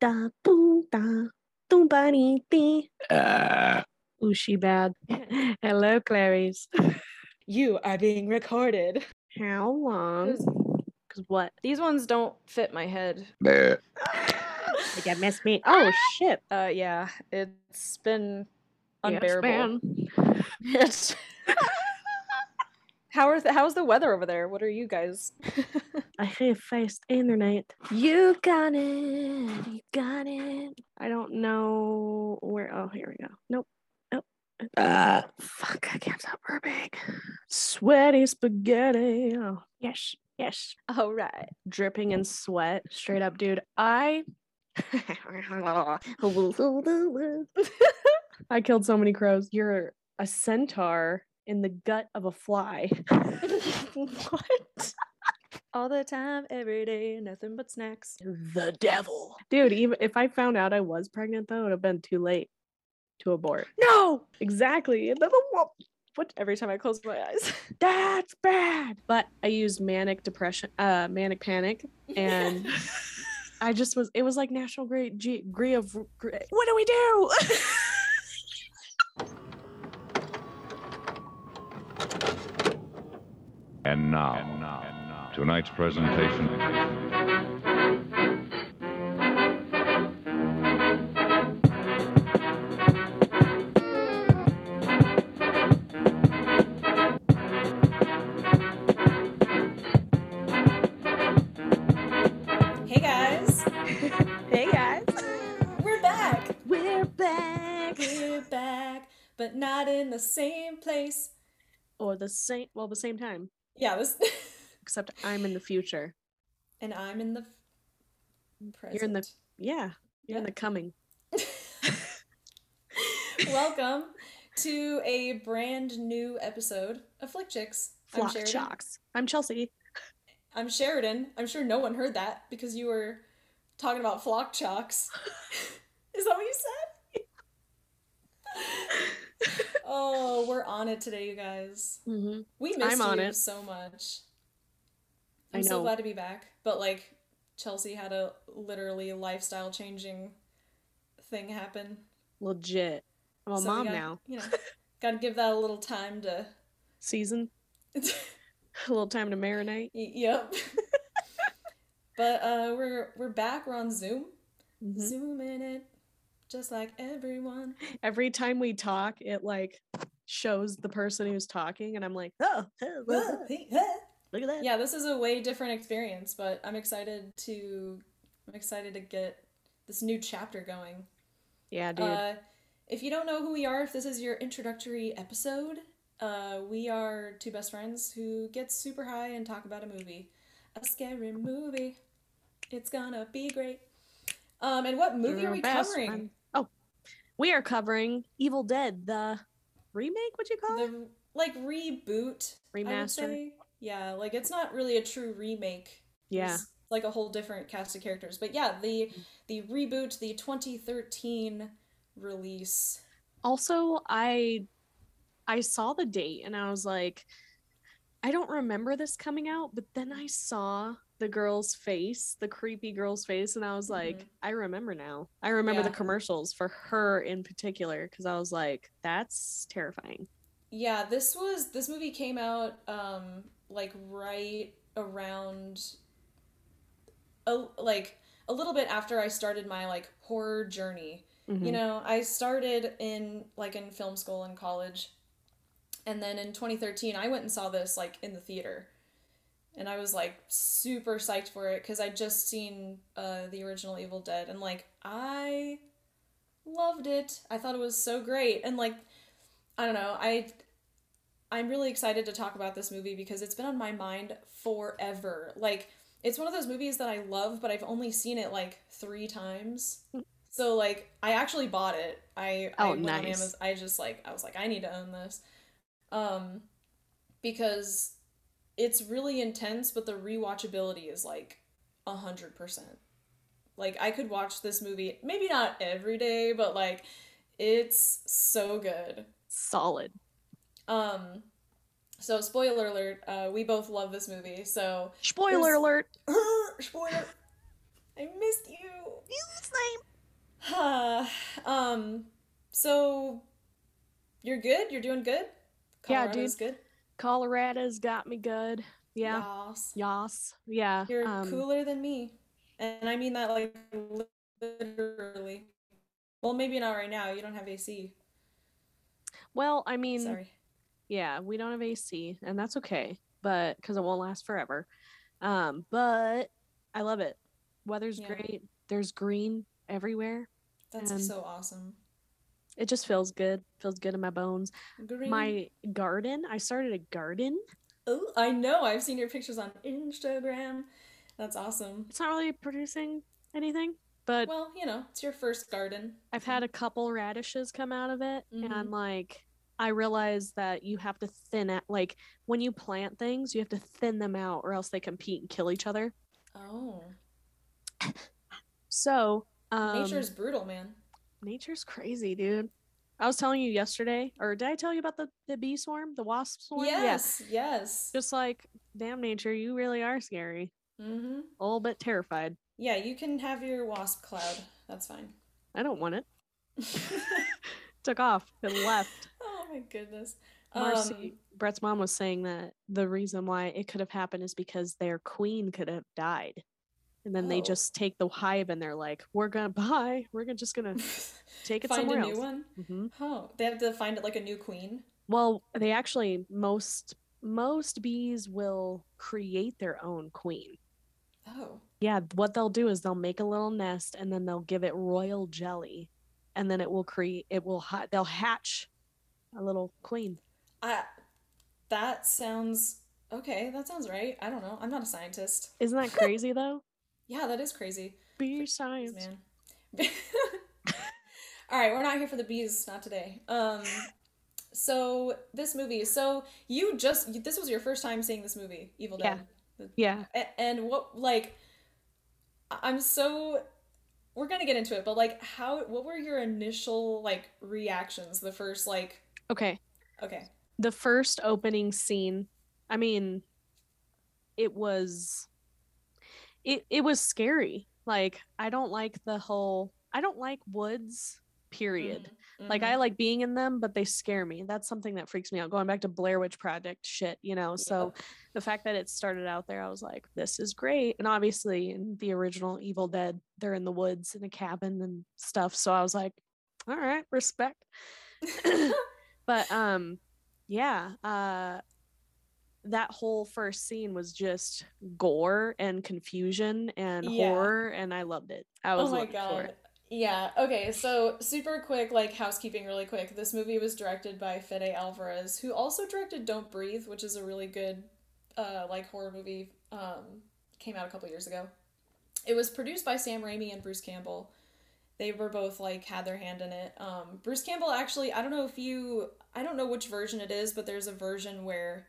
da boom da boom ba dee dee. Uh, Ooh, she bad. Hello, Clarice. You are being recorded. How long? Cause what? These ones don't fit my head. Like I missed me. Oh shit. Uh, yeah, it's been Yes, unbearable. It's- How are th- how's the weather over there? What are you guys? I have faced internet. You got it. You got it. I don't know where. Oh, here we go. Nope. Nope. Ah. Fuck, I can't stop burping. Sweaty spaghetti. Oh, yes. Yes. All right. Dripping in sweat. Straight up, dude. I. I killed so many crows. You're a centaur in the gut of a fly. what? All the time, every day, nothing but snacks. the devil. Dude, even if I found out I was pregnant, though, it would have been too late to abort. No! Exactly. And then the What? Every time I close my eyes. That's bad. But I used manic depression, uh, manic panic, and I just was. It was like national great G- degree of. gr- What do we do? And now, tonight's presentation. Hey guys, hey guys, we're back. we're back. We're back, but not in the same place. Or the same. Well, the same time. Yeah, this. Except I'm in the future. and I'm in the present. You're in the- Yeah, you're in the coming. Welcome to a brand new episode of Flick Chicks. I'm Flock Sheridan. shocks. I'm Chelsea. I'm Sheridan. I'm sure no one heard that because you were talking about flock chocks. Is that what you said? oh, we're on it today, you guys. Mm-hmm. We missed I'm you so much. I'm so glad to be back. But like Chelsea had a literally lifestyle changing thing happen. Legit. I'm a So mom gotta, now. You know, gotta give that a little time to Season. A little time to marinate. Y- yep. but uh we're we're back, we're on Zoom. Mhm. Zooming it just like everyone. Every time we talk, it like shows the person who's talking, and I'm like, oh, oh, oh, oh, look at that. yeah, this is a way different experience, but I'm excited to I'm excited to get this new chapter going. Yeah, dude. Uh, if you don't know who we are, if this is your introductory episode, uh, we are two best friends who get super high and talk about a movie, a scary movie. It's gonna be great. Um, and what movie Your are we covering? friend. Oh, we are covering Evil Dead, the remake. What you call it? The like reboot, Remaster. Yeah, like it's not really a true remake. Yeah. It's like a whole different cast of characters. But yeah, the the reboot, the 2013 release. Also, I I saw the date and I was like, I don't remember this coming out, but then I saw the girl's face, the creepy girl's face, and I was like, Mhm. I remember now. I remember the commercials for her in particular because I was like, that's terrifying. Yeah, this was this movie came out um like right around a like a little bit after I started my like horror journey. You Mhm. know, I started in like in film school in college. And then in 2013 I went and saw this like in the theater. And I was like super psyched for it cuz I'd just seen uh the original Evil Dead and like I loved it. I thought it was so great. And like I don't know. I I'm really excited to talk about this movie because it's been on my mind forever. Like it's one of those movies that I love, but I've only seen it like 3 times. So like I actually bought it. I I Oh, on nice. Amazon- I just like I was like I need to own this. Um because it's really intense, but the rewatchability is like a hundred percent. Like I could watch this movie maybe not every day, but like it's so good. Solid. Um so spoiler alert, uh we both love this movie, so Spoiler alert. spoiler I missed you. You say So you're good? You're doing good? Yeah, Colorado's good? Colorado's got me good. Yeah. Yas. Yas. Yeah. You're um, cooler than me. And I mean that like literally. Well, maybe not right now. You don't have AC. Well, I mean, Sorry. Yeah, we don't have AC, and that's okay, but because it won't last forever. Um, but I love it. Weather's Yeah. great. There's green everywhere. That's so awesome. It just feels good. Feels good in my bones. Green. My garden. I started a garden. Oh, I know. I've seen your pictures on Instagram. That's awesome. It's not really producing anything, but Well, you know, it's your first garden. I've had a couple radishes come out of it, Mhm. and like I realized that you have to thin out. Like when you plant things, you have to thin them out, or else they compete and kill each other. Oh. So um, Nature's brutal, man. nature's crazy, dude. I was telling you yesterday, or did I tell you about the the bee swarm, the wasp swarm? Yeah. Yes, yes. Just like, damn nature, you really are scary. Mm-hmm. A little bit terrified. Yeah, you can have your wasp cloud. That's fine. I don't want it. Took off and left. My goodness. Marcy, Um, Brett's mom was saying that the reason why it could have happened is because their queen could have died. And then they Oh. just take the hive and they're like, we're gonna buy, we're gonna just gonna take it find somewhere a new else. one. hmm Oh, they have to find it like a new queen. Well, they actually most most bees will create their own queen. Oh, Yeah, what they'll do is they'll make a little nest and then they'll give it royal jelly, and then it will create it will ha- they'll hatch a little queen. I. That sounds okay. That sounds right. I don't know. I'm not a scientist. Isn't that crazy though? Yeah, that is crazy. Bee science. man. All right, we're not here for the bees, not today. Um, so this movie. So you just this was your first time seeing this movie, Evil Dead. Yeah. A- and what like I'm so we're gonna get into it, but like how what were your initial like reactions the first like Okay. okay. the first opening scene i mean it was it it was scary. Like i don't like the whole i don't like woods period. Mhm, like mhm. i like being in them but they scare me. That's something that freaks me out. Going back to blair witch project shit you know? So the fact that it started out there i was like this is great. And obviously in the original evil dead they're in the woods in a cabin and stuff. So i was like all right respect but um yeah uh that whole first scene was just gore and confusion and Yeah. horror and i loved it i was oh my god. Yeah, okay, so super quick, like housekeeping really quick. This movie was directed by Fede Alvarez, who also directed Don't Breathe, which is a really good uh like horror movie. Um came out a couple years ago. It was produced by Sam Raimi and Bruce Campbell. They were both like had their hand in it. Um Bruce Campbell actually, I don't know if you I don't know which version it is, but there's a version where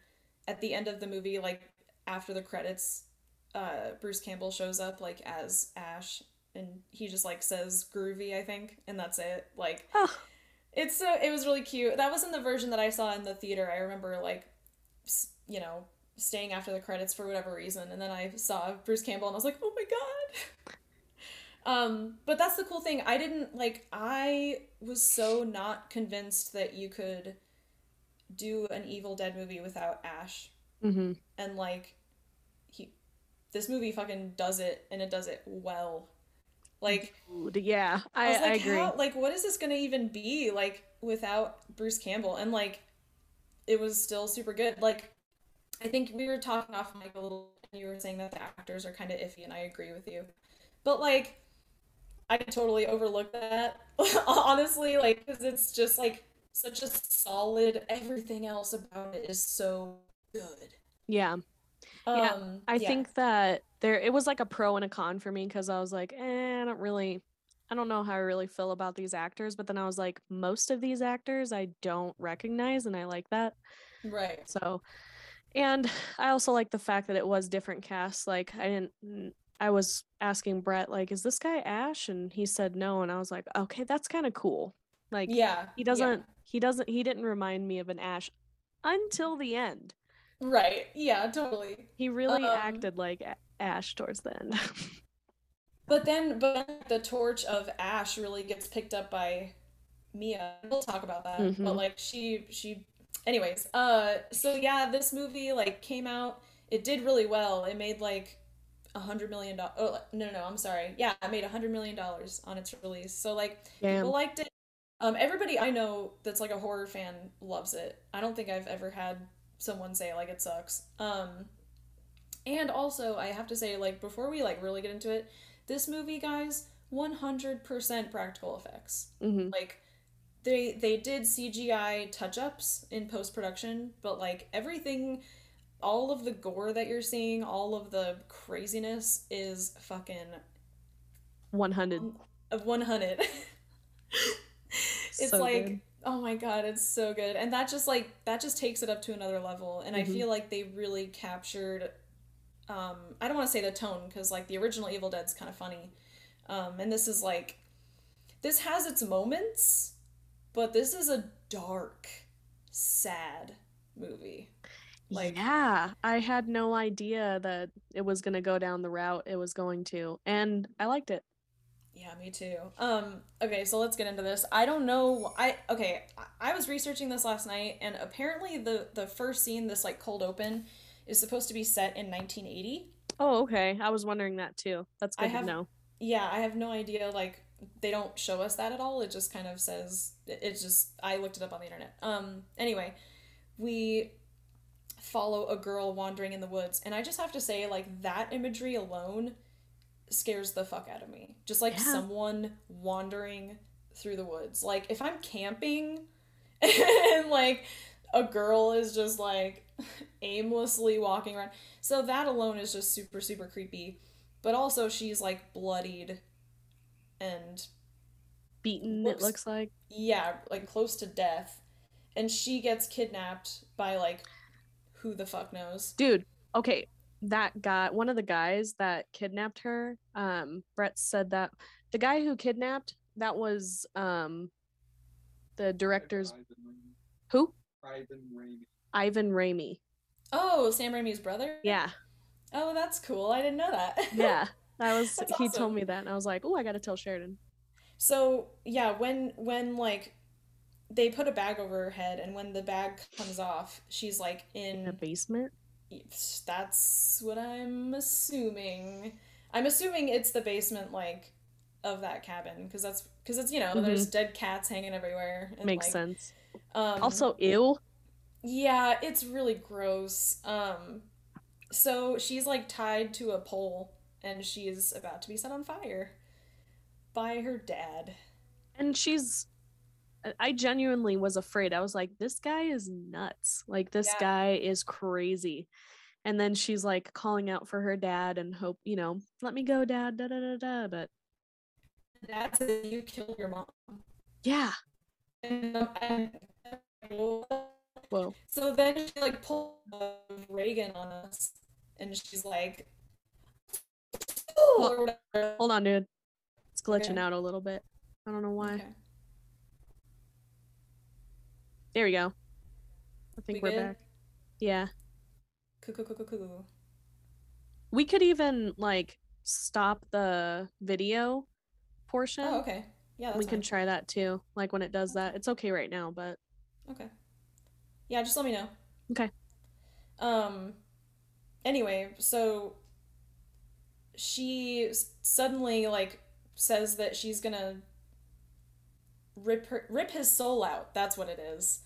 at the end of the movie like after the credits uh Bruce Campbell shows up like as Ash and he just like says groovy i think and that's it like Oh. it's so it was really cute that wasn't the version that i saw in the theater i remember like you know staying after the credits for whatever reason and then i saw bruce campbell and i was like oh my god um but that's the cool thing. I didn't like i was so not convinced that you could do an evil dead movie without ash. Hmm and like he this movie fucking does it and it does it well. Like yeah i, i, was like I agree. how like what is this gonna even be like without bruce campbell? And like it was still super good. Like i think we were talking off mic a little and you were saying that the actors are kind of iffy and i agree with you. But like i totally overlooked that honestly like because it's just like such a solid everything else about it is so good yeah Yeah, um I yeah. think that there it was like a pro and a con for me because I was like, eh, I don't really I don't know how I really feel about these actors, but then I was like, most of these actors I don't recognize and I like that. right So and I also like the fact that it was different casts. Like I didn't I was asking Brett, like, is this guy Ash? And he said no, and I was like, okay, that's kind of cool. Like yeah he doesn't he doesn't he didn't remind me of an Ash until the end. right yeah totally He really Um, acted like Ash towards the end. But then, but then the torch of Ash really gets picked up by Mia. We'll talk about that. Mhm. But like she she anyways, uh so yeah, this movie like came out, it did really well. It made like a hundred million dollars. Oh no, no, no, I'm sorry. Yeah, I made a hundred million dollars on its release. So like Damn. people liked it. Um, everybody I know that's like a horror fan loves it. I don't think I've ever had someone say like it sucks. Um, and also I have to say like before we like really get into it, this movie, guys, one hundred percent practical effects. hmm Like they they did CGI touch ups in post production, but like everything, all of the gore that you're seeing, all of the craziness is fucking 100. of 100 it's So like good. oh my god it's so good and that just like that just takes it up to another level and i Mhm. feel like they really captured um i don't want to say the tone because like the original evil dead's kind of funny um and this is like this has its moments but this is a dark sad movie like yeah, I had no idea that it was going to go down the route it was going to. And I liked it. Yeah, me too. Um, okay, so let's get into this. I don't know. I okay. I- I was researching this last night, and apparently the the first scene, this like cold open, is supposed to be set in 1980. Oh, okay. I was wondering that too. That's I good have- to know. Yeah, I have no idea. Like they don't show us that at all. It just kind of says it- it's just. I looked it up on the internet. Um. Anyway, we follow a girl wandering in the woods, and I just have to say, like that imagery alone scares the fuck out of me. Just like Yeah. someone wandering through the woods. Like if I'm camping and like a girl is just like aimlessly walking around. So that alone is just super super creepy. But also she's like bloodied and Beaten, looks- it looks like. yeah, like close to death. And she gets kidnapped by like who the fuck knows. Dude, okay. That guy, one of the guys that kidnapped her, um, Brett said that the guy who kidnapped, that was um the director's who? Ivan Raimi. Ivan Raimi. Oh, Sam Raimi's brother? Yeah. Oh, that's cool. I didn't know that. Yeah. That was That's he awesome. told me that and I was like, "Oh, I got to tell Sheridan." So yeah, when when like they put a bag over her head, and when the bag comes off, she's like In a basement? That's what I'm assuming. I'm assuming it's the basement, like of that cabin, because that's because it's you know there's dead cats hanging everywhere. And, Mm-hmm. Makes like, sense. Um, Also, ew. Yeah, it's really gross. Um so she's like tied to a pole and she's about to be set on fire by her dad. And she's I- genuinely was afraid. I was like, this guy is nuts. Like this Yeah. guy is crazy. And then she's like calling out for her dad and hope, you know, let me go, dad, da da da da. But Dad says you killed your mom. yeah. And, um, and- Whoa. so then she like pulls Regan on us and she's like Well. Hold on, dude. It's glitching Okay. out a little bit. I don't know why. Okay. There we go. I think We are back. Yeah. We could even like stop the video portion. Oh, okay. Yeah, that's we can try that too. Like when it does that. It's okay right now, but Okay. Yeah, just let me know. Okay. Um anyway, so she suddenly like says that she's going to rip her rip his soul out. That's what it is.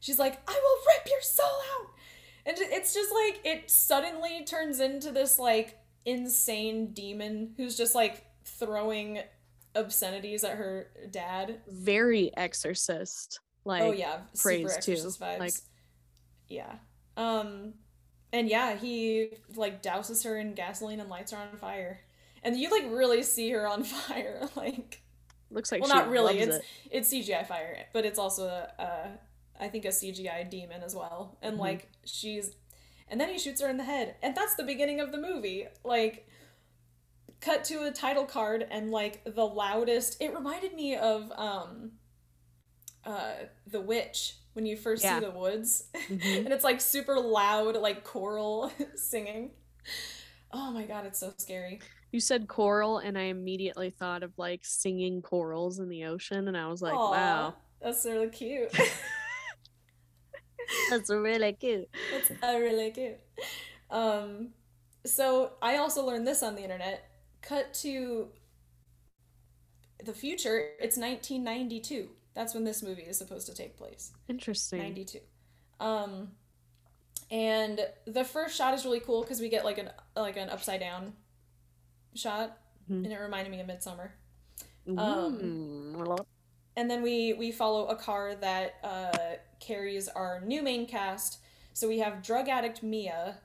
She's like, "I will rip your soul out." And it's just like it suddenly turns into this like insane demon who's just like throwing obscenities at her dad very exorcist. Like oh yeah, praise, super too, exorcist vibes. like- yeah. Um and yeah, he like douses her in gasoline and lights her on fire. And you like really see her on fire like looks like well not really. It's it. it's CGI fire, but it's also a uh think a CGI demon as well. And Mhm. like she's and then he shoots her in the head. And that's the beginning of the movie. Like cut to a title card and like the loudest it reminded me of um uh The Witch when you first Yeah. see the woods. Mhm. and it's like super loud like choral singing. Oh my god, it's so scary. You said coral, and I immediately thought of like singing corals in the ocean, and I was like, Aw, wow, That's really cute. That's really cute. That's uh, really cute. Um, so I also learned this on the internet. Cut to the future. It's 1992. That's when this movie is supposed to take place. Interesting. 92. Um, and the first shot is really cool because we get like an like an upside down shot, Mhm. and it reminded me of Midsummer. Mm. and then we we follow a car that uh, carries our new main cast. So we have drug addict Mia,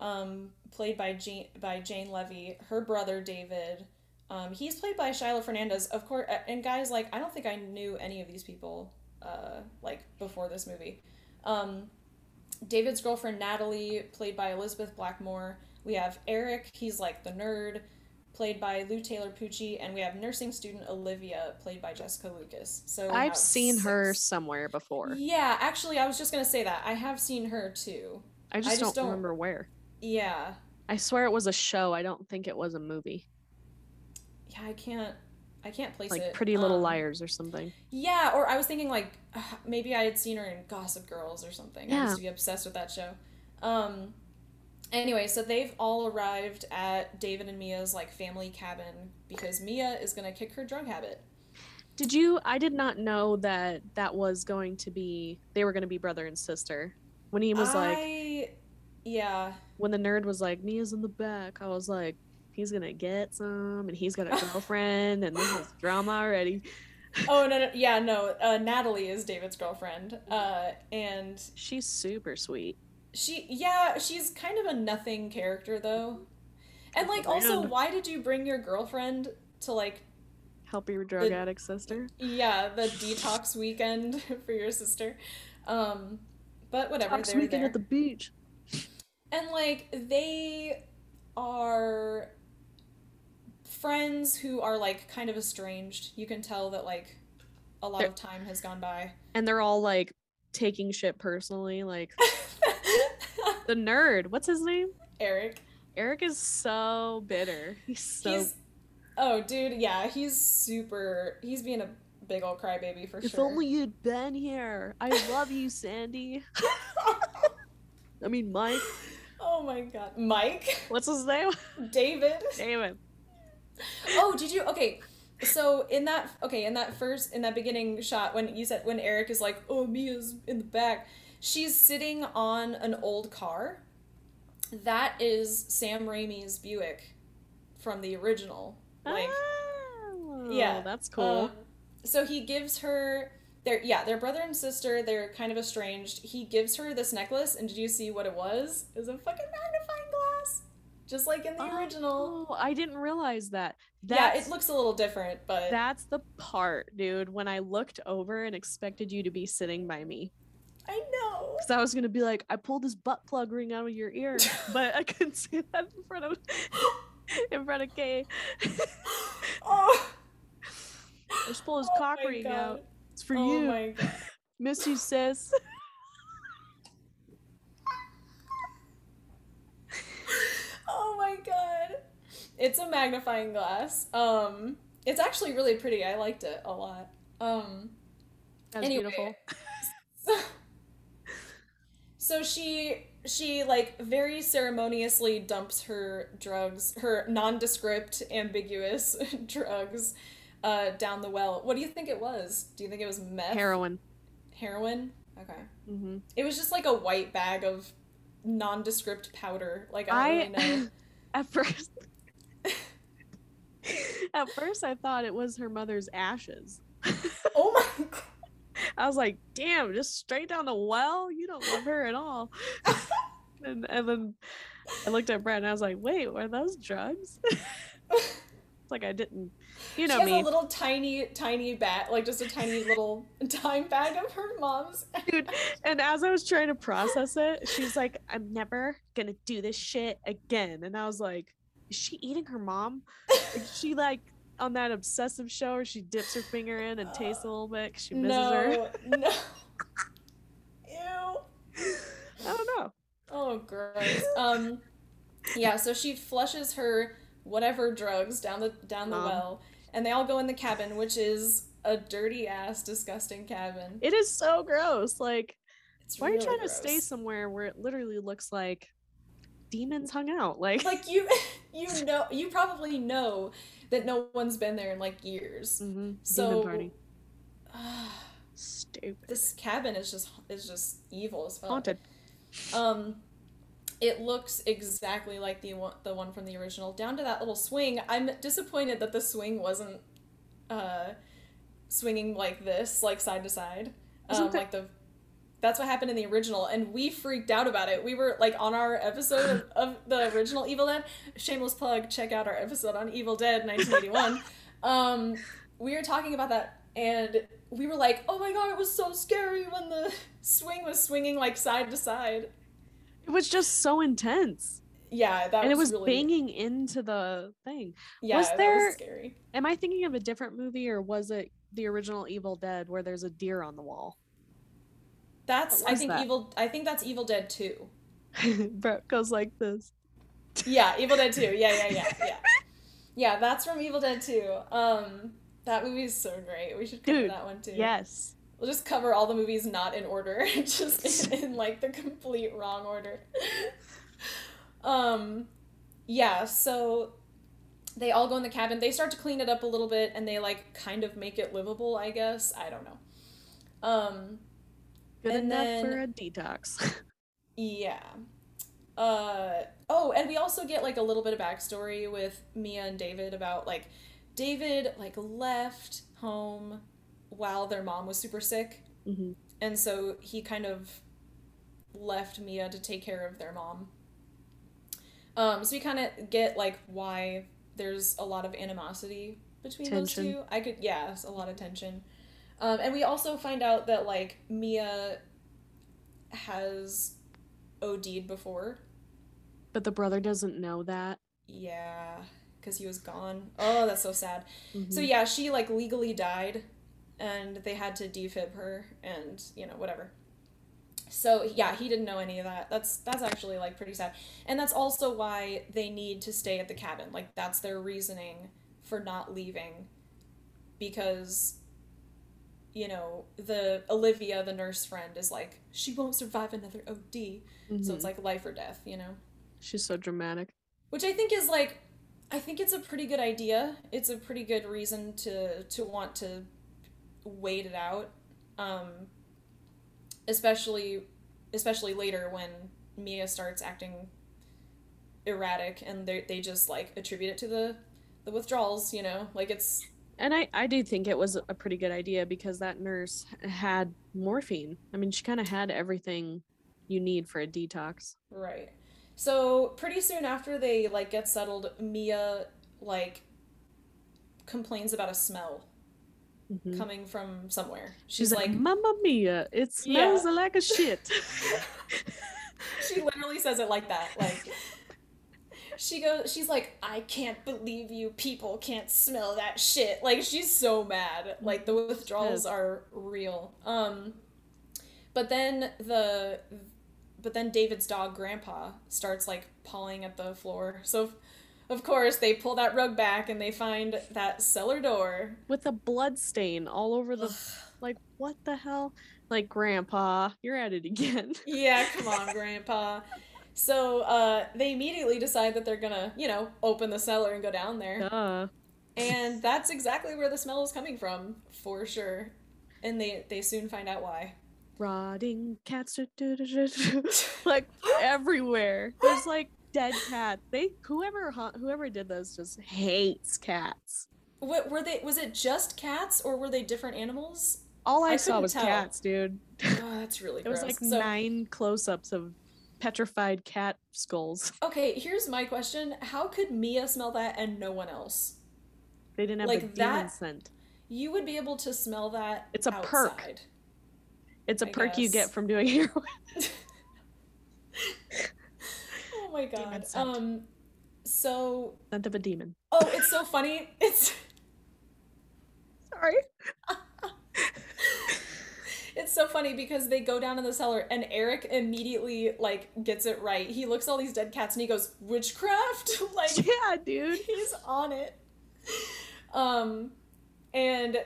um, played by Jane by Jane Levy. Her brother David, um, he's played by Shiloh Fernandez. Of course, and guys, like I don't think I knew any of these people, uh, like before this movie. Um, David's girlfriend Natalie, played by Elizabeth Blackmore. We have Eric. He's like the nerd played by Lou Taylor Pucci, and we have nursing student Olivia, played by Jessica Lucas. So I've seen her somewhere before. Yeah, actually, I was just gonna say that I have seen her too. I just, just don't, don't- remember where. Yeah, I swear it was a show. I don't think it was a movie. yeah, I can't, I can't place Like it. Like Pretty Little Um, Liars or something. Yeah, or I was thinking like maybe I had seen her in Gossip Girls or something. I Yeah. used to be obsessed with that show. Um, anyway, so they've all arrived at David and Mia's like family cabin because Mia is gonna kick her drug habit. Did you? I did not know that that was going to be. They were going to be brother and sister. When he was like, yeah, when the nerd was like, Mia's in the back, I was like, he's gonna get some, and he's got a girlfriend, and this is drama already. oh no, no yeah no uh, natalie is david's girlfriend uh, and She's super sweet. She yeah she's kind of a nothing character though and like also why did you bring your girlfriend to like Help your drug The- addict sister. yeah the detox weekend for your sister um but whatever Fox they're weekend there at the beach. and like they are friends who are like kind of estranged you can tell that like a lot They're- of time has gone by And they're all like taking shit personally. Like the nerd, what's his name? eric Eric is so bitter. He's so. he's oh dude yeah he's super he's being a big old crybaby for if sure If only you'd been here. I love you, Sandy. I mean, Mike. oh my god mike What's his name? david David. oh did you okay so in that okay in that first in that beginning shot when you said when eric is like oh mia's in the back she's sitting on an old car that is sam raimi's buick from the original like oh, yeah that's cool. Um, so he gives her they're yeah they're brother and sister they're kind of estranged he gives her this necklace and did you see what it was it was a fucking magnifying glass just like in the original Oh, I didn't realize that. yeah it looks a little different but That's the part, dude. When I looked over and expected you to be sitting by me, i know because I was gonna be like, I pulled this butt plug ring out of your ear, but I couldn't see that in front of in front of Kay. oh Just pull his Oh cock ring God. out. It's for oh you. my god Miss you, sis. oh my god it's a magnifying glass um it's actually really pretty i liked it a lot um That's Anyway. beautiful. So, she she like very ceremoniously dumps her drugs her nondescript ambiguous drugs uh down the well. What do you think it was? Do you think it was meth? Heroin. heroin? Okay. Hmm it was just like a white bag of nondescript powder. Like i don't I really know. at first at first I thought it was her mother's ashes. oh my god I was like, damn, just straight down the well? You don't love her at all. and, and then I looked at Brett and I was like, wait, were those drugs? it's like I didn't, you know she has me. a little tiny tiny bag like just a tiny little dime bag of her mom's Dude, and as I was trying to process it, she's like, I'm never gonna do this shit again. And I was like, is she eating her mom? Is she like on that obsessive show where she dips her finger in and tastes a little bit 'cause she misses her? no no ew I don't know. Oh, gross. Um, yeah. So she flushes her whatever drugs down the down the well, and they all go in the cabin, which is a dirty ass, disgusting cabin. It is so gross. Like, It's why are you really trying to stay somewhere where it literally looks like demons hung out? Like, Like you, you know, you probably know that no one's been there in like years. Mhm, So, party. Stupid. this cabin is just is just evil as fuck. Haunted. Um, it looks exactly like the one the one from the original, down to that little swing. I'm disappointed that the swing wasn't uh, swinging like this, like side to side, um, that- like the. That's what happened in the original, and we freaked out about it. We were like on our episode of, of the original Evil Dead. Shameless plug. Check out our episode on Evil Dead 1981. um, we were talking about that, and we were like, "Oh my god, it was so scary when the swing was swinging like side to side." It was just so intense. Yeah, that and it was really, banging into the thing. Yeah, was that there- was scary. Am I thinking of a different movie or was it the original Evil Dead where there's a deer on the wall? That's I think that? evil. I think that's Evil Dead Two. Brett goes like this. Yeah, Evil Dead Two. Yeah, yeah, yeah, yeah. Yeah, that's from Evil Dead Two. Um, that movie is so great. We should cover Dude, that one too. Yes. We'll just cover all the movies not in order, just in, in like the complete wrong order. um, yeah. So they all go in the cabin. They start to clean it up a little bit, and they like kind of make it livable. I guess I don't know. Um, Good And enough for a detox. Yeah. Uh oh, and we also get like a little bit of backstory with Mia and David about like David like left home while their mom was super sick, Mhm. and so he kind of left Mia to take care of their mom. Um, so we kind of get like why there's a lot of animosity between Tension. those two. I could yeah, it's a lot of tension. Um, and we also find out that like Mia has OD'd before. But the brother doesn't know that. Yeah, because he was gone. Oh, that's so sad. So Mhm. yeah, she like legally died, and they had to defib her, and you know whatever. So yeah, he didn't know any of that. That's that's actually like pretty sad, and that's also why they need to stay at the cabin. Like that's their reasoning for not leaving, because. You know, the Olivia, the nurse friend, is like, she won't survive another OD. So Mhm. it's like life or death, you know? She's so dramatic. which I think is like I think it's a pretty good idea. It's a pretty good reason to to want to wait it out. Um especially especially later when Mia starts acting erratic and they they just like attribute it to the the withdrawals, you know? Like it's And I, I do think it was a pretty good idea because that nurse had morphine. I mean, she kind of had everything you need for a detox. Right. So pretty soon after they like get settled, Mia like complains about a smell Mhm. coming from somewhere. She's, She's like, like Mamma Mia, it smells Yeah. like a shit. she literally says it like that. Like she goes she's like, I can't believe you people can't smell that shit. Like she's so mad. Like the withdrawals are real. Um but then the but then David's dog grandpa starts like pawing at the floor. So of course they pull that rug back and they find that cellar door. With a blood stain all over the. Like, what the hell? Like, Grandpa, you're at it again. Yeah, come on, Grandpa. So uh, they immediately decide that they're gonna, you know, open the cellar and go down there. Duh. And that's exactly where the smell is coming from, for sure. And they they soon find out why. Rotting cats. like, everywhere. There's like dead cat. They whoever whoever did this just hates cats. What were they? Was it just cats, or were they different animals? All I, I saw was tell. cats, dude. Oh, that's really It was like So- nine close-ups of petrified cat skulls. Okay, here's my question: How could Mia smell that and no one else? They didn't have Like demon that- scent. You would be able to smell that. It's a perk. It's a I perk you get from doing heroin. Oh my god. Um. So, Scent of a demon. oh, it's so funny. It's. Sorry. It's so funny because they go down in the cellar and Eric immediately like gets it right. He looks at all these dead cats and he goes, "Witchcraft!" like Yeah, dude. he's on it. Um and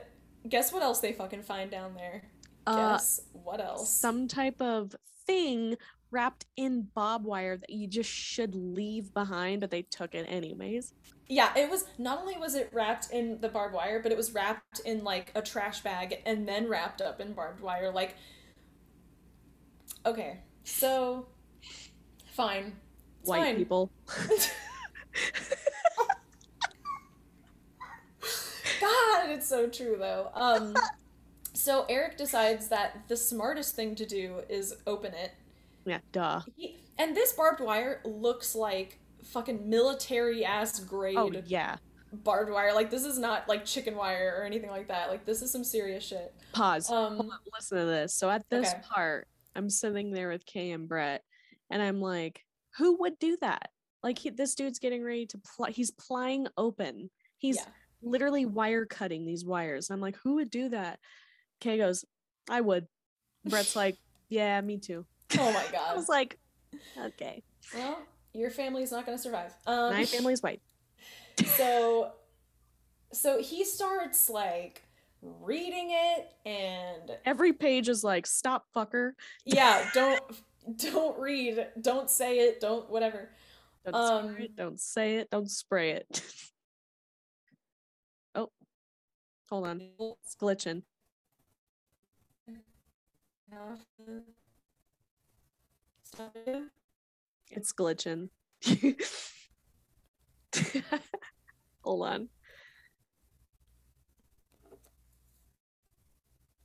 guess what else they fucking find down there? Uh, Guess what else? some type of thing wrapped in bob wire that you just should leave behind, but they took it anyways. Yeah, it was not only was it wrapped in the barbed wire, but it was wrapped in like a trash bag and then wrapped up in barbed wire. Like, okay, so fine, It's White fine. people. God, it's so true though. Um, so Eric decides that the smartest thing to do is open it. Yeah, duh. He, and this barbed wire looks like fucking military ass grade Oh yeah. barbed wire. Like this is not like chicken wire or anything like that. Like this is some serious shit. Pause. Um, listen to this. So at this okay. part, I'm sitting there with Kay and Brett, and I'm like, who would do that? Like he, this dude's getting ready to ply. He's plying open. He's Yeah. literally wire cutting these wires. I'm like, who would do that? Kay goes, I would. Brett's like, yeah, me too. Oh my god. I was like, okay. well, your family's not gonna survive. Um, My family's white. so so he starts like reading it and Every page is like, stop, fucker. yeah don't don't read don't say it don't whatever Don't Um, spray it, don't say it, don't spray it. oh, hold on. It's glitching. Stop it. It's glitching. hold on.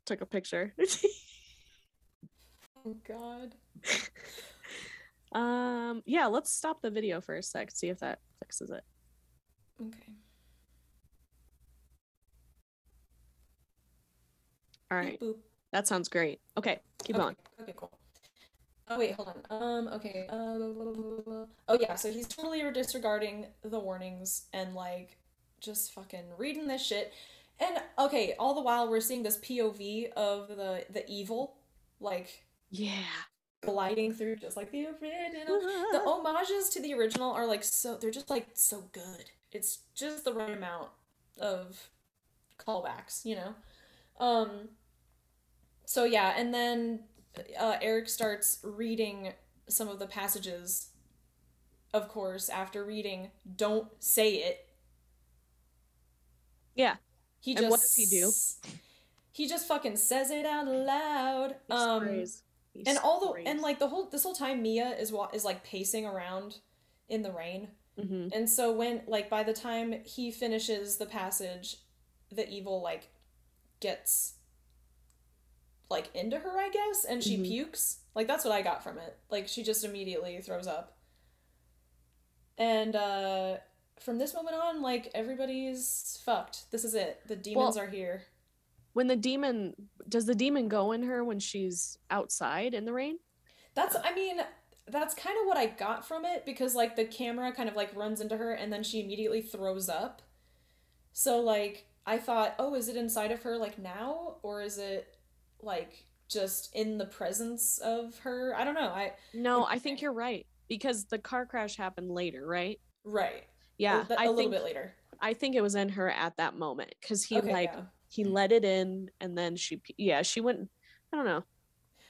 Took a picture. oh god um, yeah, let's stop the video for a sec, see if that fixes it. okay All right, Boop. that sounds great. Okay, keep okay. going. okay cool oh wait hold on um okay uh, blah, blah, blah, blah. oh yeah so he's totally disregarding the warnings and like just fucking reading this shit and okay all the while we're seeing this pov of the the evil like Yeah. gliding through just like the original. The homages to the original are like so they're just like so good. It's just the right amount of callbacks, you know. Um so yeah, and then uh, Eric starts reading some of the passages of course after reading don't say it. Yeah. He And just what does he do? He just fucking says it out loud. He Um sprays. He and all the and like the whole this whole time Mia is wa- is like pacing around in the rain. Mhm. And so when like by the time he finishes the passage, the evil like gets like into her, I guess, and she Mhm. pukes. Like that's what I got from it. Like she just immediately throws up. And uh from this moment on, like everybody's fucked. This is it. The demons Well- are here. when the demon does the demon go in her when she's outside in the rain? That's I mean, that's kind of what I got from it because like the camera kind of like runs into her and then she immediately throws up. So like I thought, "Oh, is it inside of her like now or is it like just in the presence of her?" I don't know. I No, I think you're right because the car crash happened later, right? right. Yeah, a, a I little think bit later. I think it was in her at that moment because he okay, like yeah. he let it in and then she yeah she went I don't know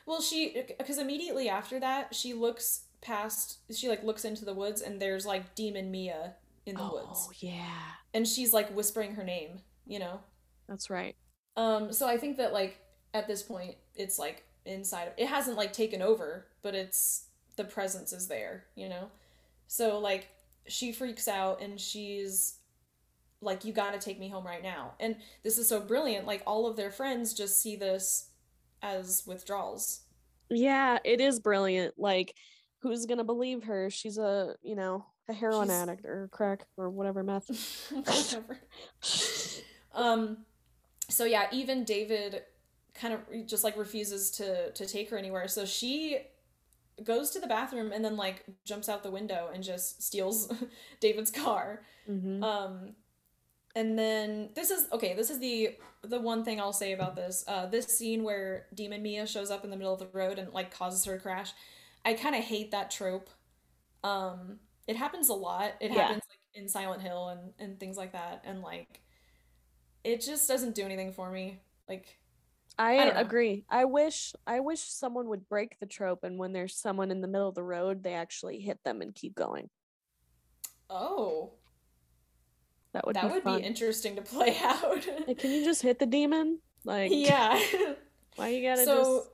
Well, she because immediately after that, she looks past she like looks into the woods and there's like demon Mia in the woods. oh yeah And she's like whispering her name, you know. that's right Um, so I think that like at this point it's like inside of it hasn't like taken over, but it's the presence is there, you know? So like she freaks out and she's like, You gotta take me home right now. And this is so brilliant, like all of their friends just see this as withdrawals. yeah it is brilliant like who's gonna believe her she's a you know a heroin She's- addict or crack or whatever meth Whatever. um so yeah even david kind of just like refuses to to take her anywhere so she goes to the bathroom and then like jumps out the window and just steals david's car Mhm. um and then this is okay this is the the one thing i'll say about this uh this scene where demon mia shows up in the middle of the road and like causes her to crash i kind of hate that trope um it happens a lot it Yeah. happens like in silent hill and and things like that and like it just doesn't do anything for me. Like I, don't agree. I wish I wish someone would break the trope and when there's someone in the middle of the road, they actually hit them and keep going. oh, That would that be would fun. be interesting to play out. Like, can you just hit the demon? Like, yeah. why you gotta So-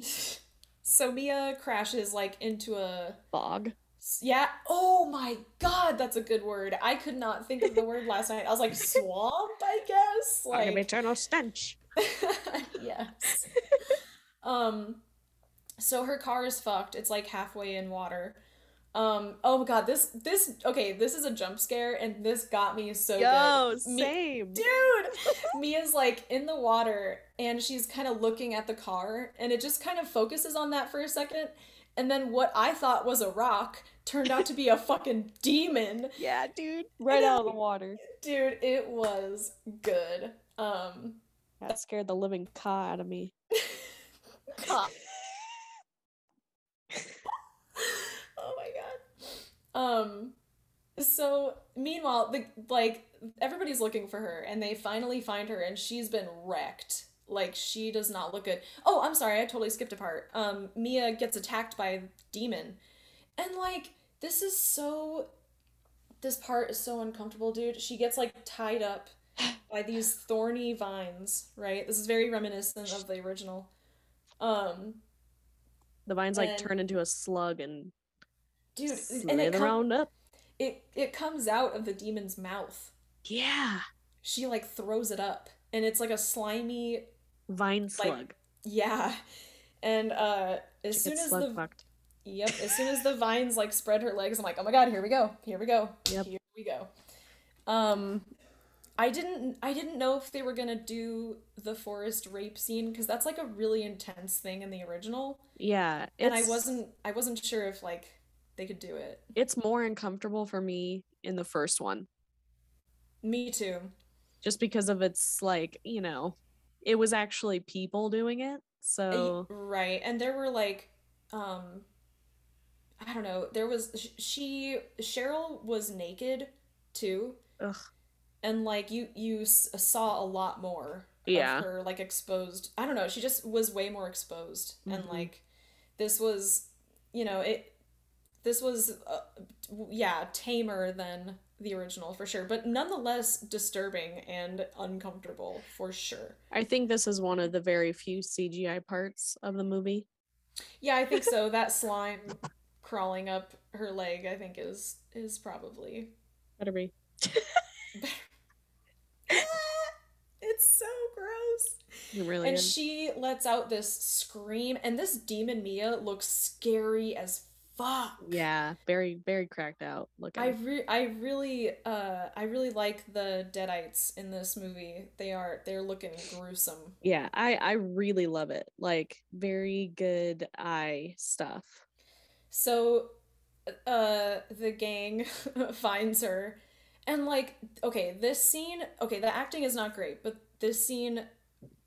just so Mia crashes like into a bog? yeah. Oh my god, that's a good word. I could not think of the word last night. I was like swamp, I guess. Like Like eternal stench. yes. um so her car is fucked. It's like halfway in water. Um oh my god, this this okay, this is a jump scare and this got me so Yo, good. Me- same. Dude, Mia's like in the water and she's kind of looking at the car and it just kind of focuses on that for a second. And then what I thought was a rock turned out to be a fucking demon. Yeah, dude. Right out of the water. Dude, it was good. Um That scared the living ca out of me. oh my god. Um so meanwhile the like everybody's looking for her and they finally find her and she's been wrecked. Like she does not look good. Oh, I'm sorry, I totally skipped a part. Um Mia gets attacked by a demon. And like this is so this part is so uncomfortable, dude. She gets like tied up by these thorny vines, right? This is very reminiscent of the original. Um The vines like turn into a slug and dude, and it, com- up. it it comes out of the demon's mouth. Yeah. She like throws it up, and it's like a slimy, Vine slug. yeah. And uh, as She soon as the fucked. yep, as soon as the vines like spread her legs, I'm like, oh my god, here we go, here we go, Yep. here we go. Um, I didn't I didn't know if they were gonna do the forest rape scene because that's like a really intense thing in the original, Yeah. and I wasn't I wasn't sure if like they could do it. It's more uncomfortable for me in the first one. Me too. Just because of its like, you know, it was actually people doing it. So right and there were like um i don't know there was she cheryl was naked too ugh. And like you you saw a lot more Yeah. of her like exposed i don't know she just was way more exposed and Mhm. like this was you know it this was uh, yeah tamer than the original for sure but nonetheless disturbing and uncomfortable for sure I think this is one of the very few CGI parts of the movie. Yeah, I think so. That slime crawling up her leg, I think is is probably Better be. It's so gross. It really And is. she lets out this scream, and this demon Mia looks scary as fuck. Yeah, very, very cracked out looking. I re- I really uh I really like the deadites in this movie. They are they're looking gruesome. yeah, I I really love it. Like very good eye stuff. So uh the gang finds her and like okay, this scene, okay, the acting is not great, but this scene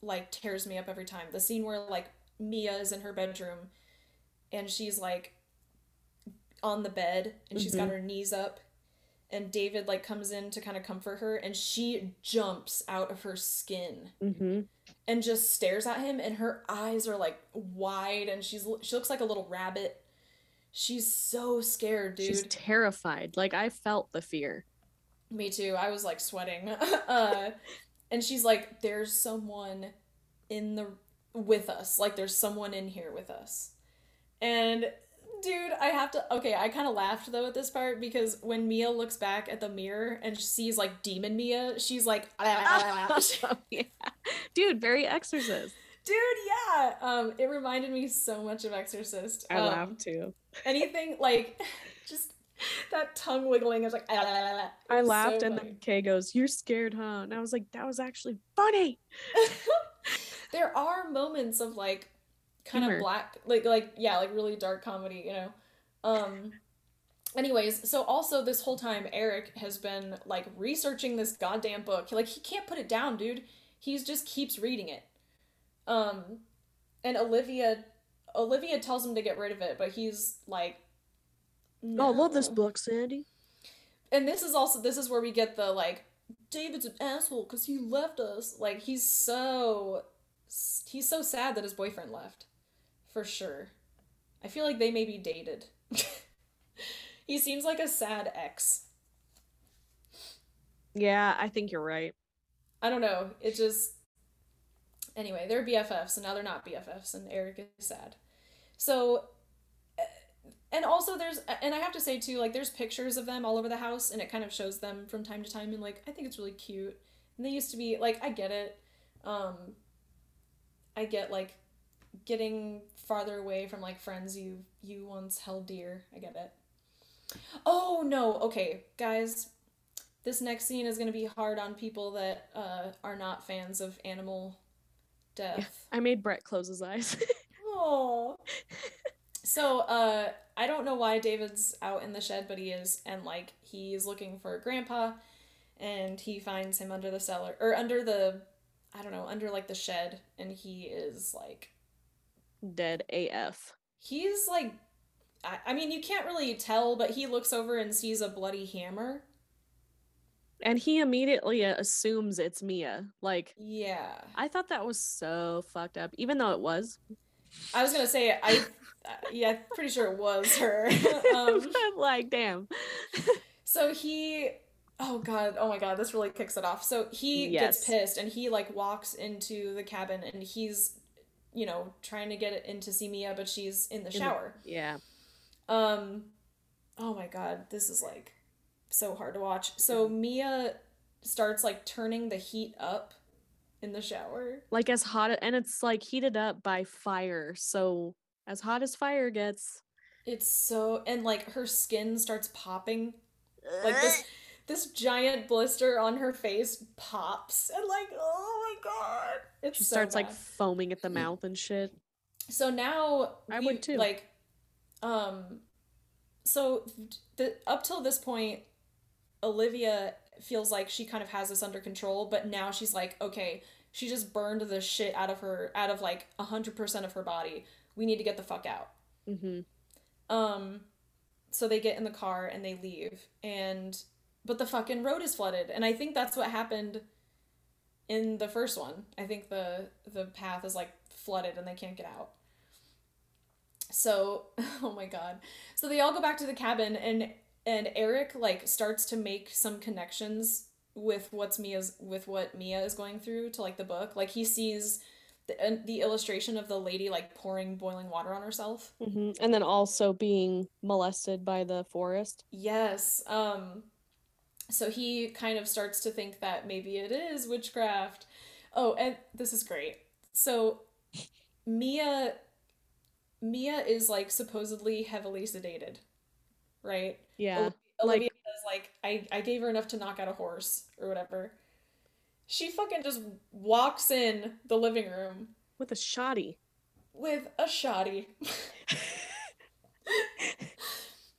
like tears me up every time. The scene where like Mia is in her bedroom and she's like on the bed and she's got her knees up and David like comes in to kind of comfort her and she jumps out of her skin Mm-hmm. and just stares at him and her eyes are like wide and she's she looks like a little rabbit she's so scared dude She's terrified. Like I felt the fear. me too i was like sweating uh and she's like there's someone in the with us like there's someone in here with us and dude i have to okay i kind of laughed though at this part because when mia looks back at the mirror and sees like demon mia she's like yeah. Dude, very exorcist. dude yeah um it reminded me so much of exorcist I um, laughed too. anything like that tongue wiggling is like I so laughed and funny. then Kay goes, You're scared, huh? And I was like, That was actually funny. there are moments of like kind Humor. of black like like yeah like really dark comedy you know um anyways so also this whole time eric has been like researching this goddamn book like he can't put it down dude he's just keeps reading it um and olivia olivia tells him to get rid of it but he's like Oh, I love this book, Sandy. and this is also this is where we get the like David's an asshole because he left us. Like he's so he's so sad that his boyfriend left, for sure. I feel like they may be dated. he seems like a sad ex. Yeah, I think you're right. I don't know. It just anyway, they're BFFs and now they're not BFFs, and Eric is sad. So, and also there's, and I have to say too, like there's pictures of them all over the house, and it kind of shows them from time to time, and like I think it's really cute. And they used to be like I get it, um, I get like getting farther away from like friends you you once held dear. I get it. Oh no, okay, guys. This next scene is gonna be hard on people that uh, are not fans of animal death. I made Brett close his eyes. Oh. so, uh, I don't know why David's out in the shed, but he is, and like he's looking for Grandpa, and he finds him under the cellar or under the, I don't know, under like the shed, and he is like Dead AF. he's like, I, I mean, you can't really tell, but he looks over and sees a bloody hammer. And he immediately assumes it's Mia. Like, Yeah, I thought that was so fucked up, even though it was. I was gonna say I, yeah, pretty sure it was her. um, like, damn. So he oh god, oh my god, this really kicks it off. So he Yes. gets pissed and he like walks into the cabin and he's you know, trying to get it in to see Mia, but she's in the the- shower. Yeah. Um oh my god, this is like so hard to watch. So Mia starts like turning the heat up in the shower. Like as hot, and it's like heated up by fire. So as hot as fire gets. It's so and like her skin starts popping. Like this this giant blister on her face pops and like oh my god. It's She so starts like foaming at the mouth and shit. So now I we- would too. Like, um, so the up till this point, Olivia feels like she kind of has this under control, but now she's like, okay, she just burned the shit out of her, out of like a hundred percent of her body. We need to get the fuck out. hmm Um, so they get in the car and they leave, and but the fucking road is flooded, and I think that's what happened in the first one. I think the the path is like flooded and they can't get out. So, oh my god. So they all go back to the cabin and and Eric like starts to make some connections with what's Mia's with what Mia is going through to like the book. Like he sees the, the illustration of the lady like pouring boiling water on herself. hmm And then also being molested by the forest. Yes. Um so he kind of starts to think that maybe it is witchcraft. Oh, and this is great. So Mia Mia is like supposedly heavily sedated. Right? Yeah. Olivia, like- is like I I gave her enough to knock out a horse or whatever. She fucking just walks in the living room With a shoddy. with a shoddy.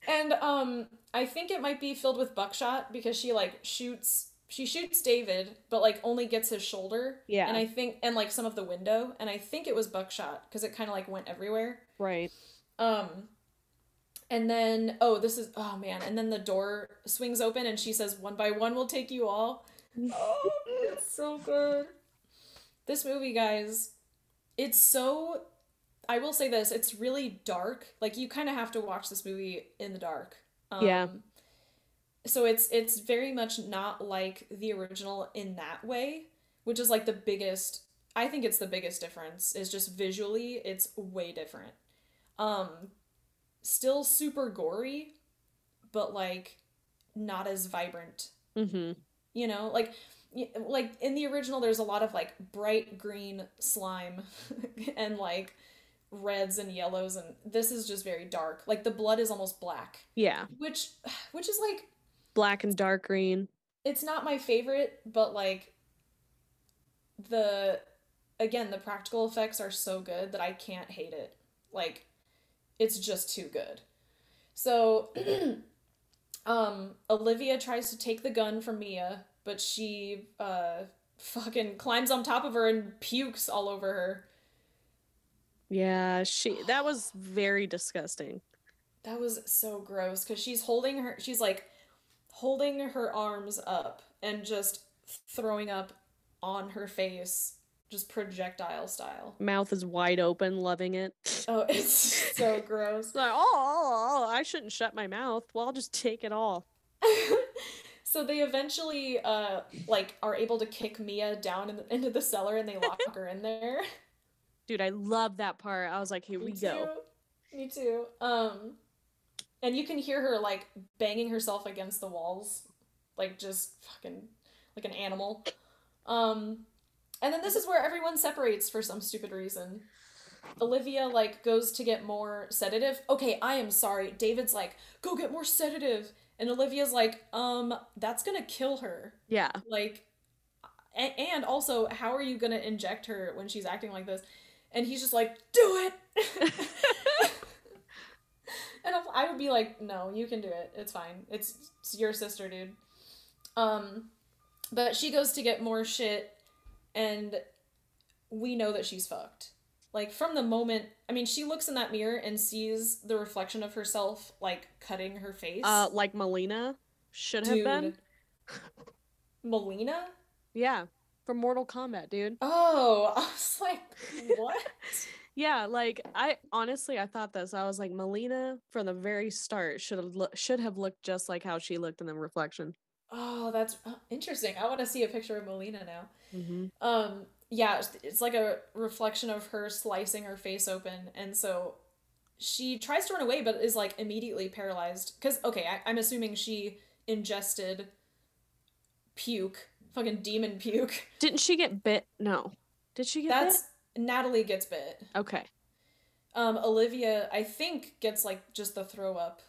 and um I think it might be filled with buckshot because she like shoots she shoots David but like only gets his shoulder. Yeah. And I think and like some of the window and I think it was buckshot because it kind of like went everywhere. Right. Um and then oh this is oh man and then the door swings open and she says one by one we'll take you all. Oh, it's so good. This movie, guys, it's so. I will say this: it's really dark. Like you kind of have to watch this movie in the dark. Um, Yeah. So it's it's very much not like the original in that way, which is like the biggest. I think it's the biggest difference. Is just visually, it's way different. Um, still super gory, but like not as vibrant hmm you know like like in the original there's a lot of like bright green slime and like reds and yellows and this is just very dark like the blood is almost black Yeah. which which is like Black and dark green. it's not my favorite but like the again the practical effects are so good that i can't hate it like it's just too good so um olivia tries to take the gun from mia but she uh fucking climbs on top of her and pukes all over her Yeah. She. That was very disgusting. That was so gross because she's holding her, she's like holding her arms up and just throwing up on her face, just projectile style. Mouth is wide open, loving it. Oh, it's so gross. Like, oh, oh, oh, I shouldn't shut my mouth. Well, I'll just take it all. so they eventually uh like are able to kick Mia down in the, into the cellar and they lock her in there. Dude, I love that part. I was like, here Me we go. too. Me too. Um and you can hear her like banging herself against the walls like just fucking like an animal. Um and then this is where everyone separates for some stupid reason. Olivia like goes to get more sedative. Okay, I am sorry. David's like, "Go get more sedative." And Olivia's like, "Um, that's going to kill her." Yeah. Like and also, how are you going to inject her when she's acting like this? And he's just like, "Do it." and I would be like, "No, you can do it. It's fine. It's, it's your sister, dude." Um but she goes to get more shit and we know that she's fucked. Like from the moment, I mean, she looks in that mirror and sees the reflection of herself like cutting her face. Uh, like Mileena should have been. Mileena? Yeah. From Mortal Kombat, dude. Oh, I was like, what? Yeah, like I honestly I thought this. I was like Mileena from the very start should have lo- should have looked just like how she looked in the reflection. Oh, that's uh, interesting. I want to see a picture of Mileena now. Mm-hmm. Um, yeah, it's- like a reflection of her slicing her face open, and so she tries to run away, but is like immediately paralyzed. Cause okay, I, I'm assuming she ingested puke, fucking demon puke. Didn't she get bit? No. Did she get That's Natalie gets bit. bit? Okay. Um, Olivia, I think, gets like just the throw up,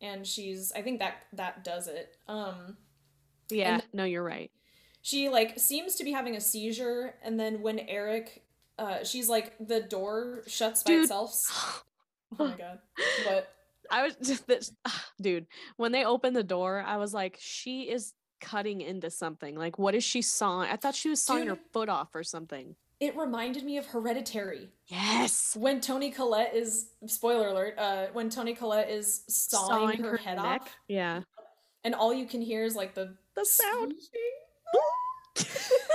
and she's. I think that that does it. Um, Yeah. no, you're right. she like seems to be having a seizure and then when eric uh she's like the door shuts by Dude. itself oh my god But I was just this, dude. When they opened the door, I was like, she is cutting into something. Like, what is she sawing? I thought she was sawing her foot off or something. It reminded me of hereditary Yes. when toni collette is spoiler alert uh when toni collette is sawing, her, head off Yeah. and all you can hear is like the The sound.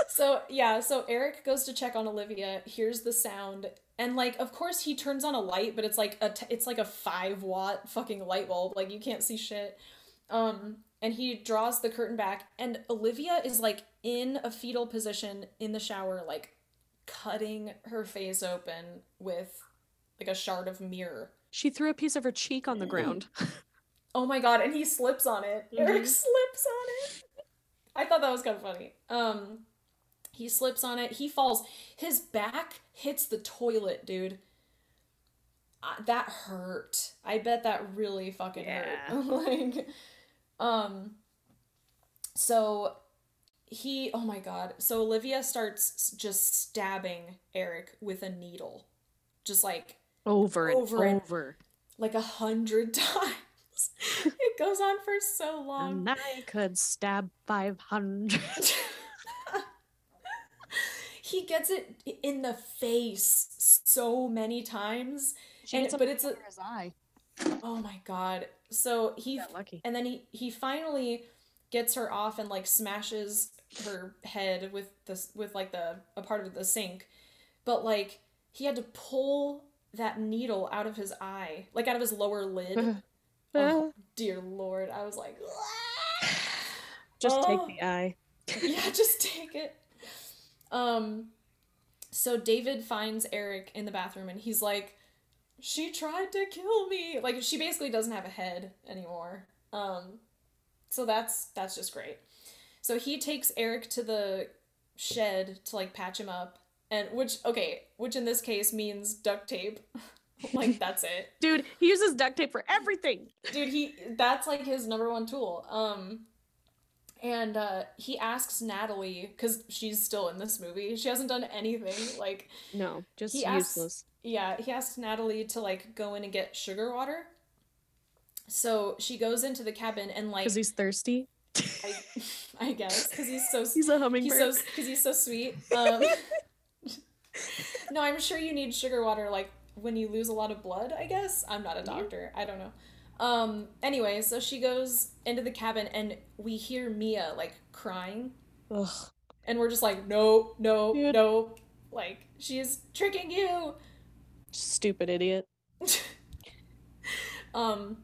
so yeah so eric goes to check on olivia hears the sound and like of course he turns on a light but it's like a t- it's like a five watt fucking light bulb like you can't see shit um and he draws the curtain back and olivia is like in a fetal position in the shower like cutting her face open with like a shard of mirror She threw a piece of her cheek on the ground. Oh my god, and he slips on it. Eric Mhm. slips on it. I thought that was kind of funny. Um he slips on it. He falls. His back hits the toilet, dude. Uh, that hurt. I bet that really fucking hurt. like um so he oh my god. So Olivia starts just stabbing Eric with a needle. Just like over and Over and- over. like a hundred times. it goes on for so long. And I could stab 500. he gets it in the face so many times. She And- but it's a- his eye. Oh my god. So he lucky. and then he he finally gets her off and like smashes her head with this with like the a part of the sink. But like he had to pull that needle out of his eye, like out of his lower lid. oh, dear lord. I was like Just Oh. take the eye. yeah, just take it. Um so David finds Eric in the bathroom and he's like she tried to kill me. Like she basically doesn't have a head anymore. Um so that's that's just great. So he takes Eric to the shed to like patch him up and which okay, which in this case means duct tape. like that's it Dude, he uses duct tape for everything. dude he that's like his number one tool um and uh he asks natalie because she's still in this movie she hasn't done anything like No, just He asks- useless. yeah he asks natalie to like go in and get sugar water so she goes into the cabin and like Because he's thirsty. I, I guess because he's so He's a hummingbird. he's so because he's so sweet um no i'm sure you need sugar water like when you lose a lot of blood i guess i'm not a doctor i don't know um anyway so she goes into the cabin and we hear mia like crying Ugh. And we're just like, no, no, Yeah. no. Like, she's tricking you. Stupid idiot. Um,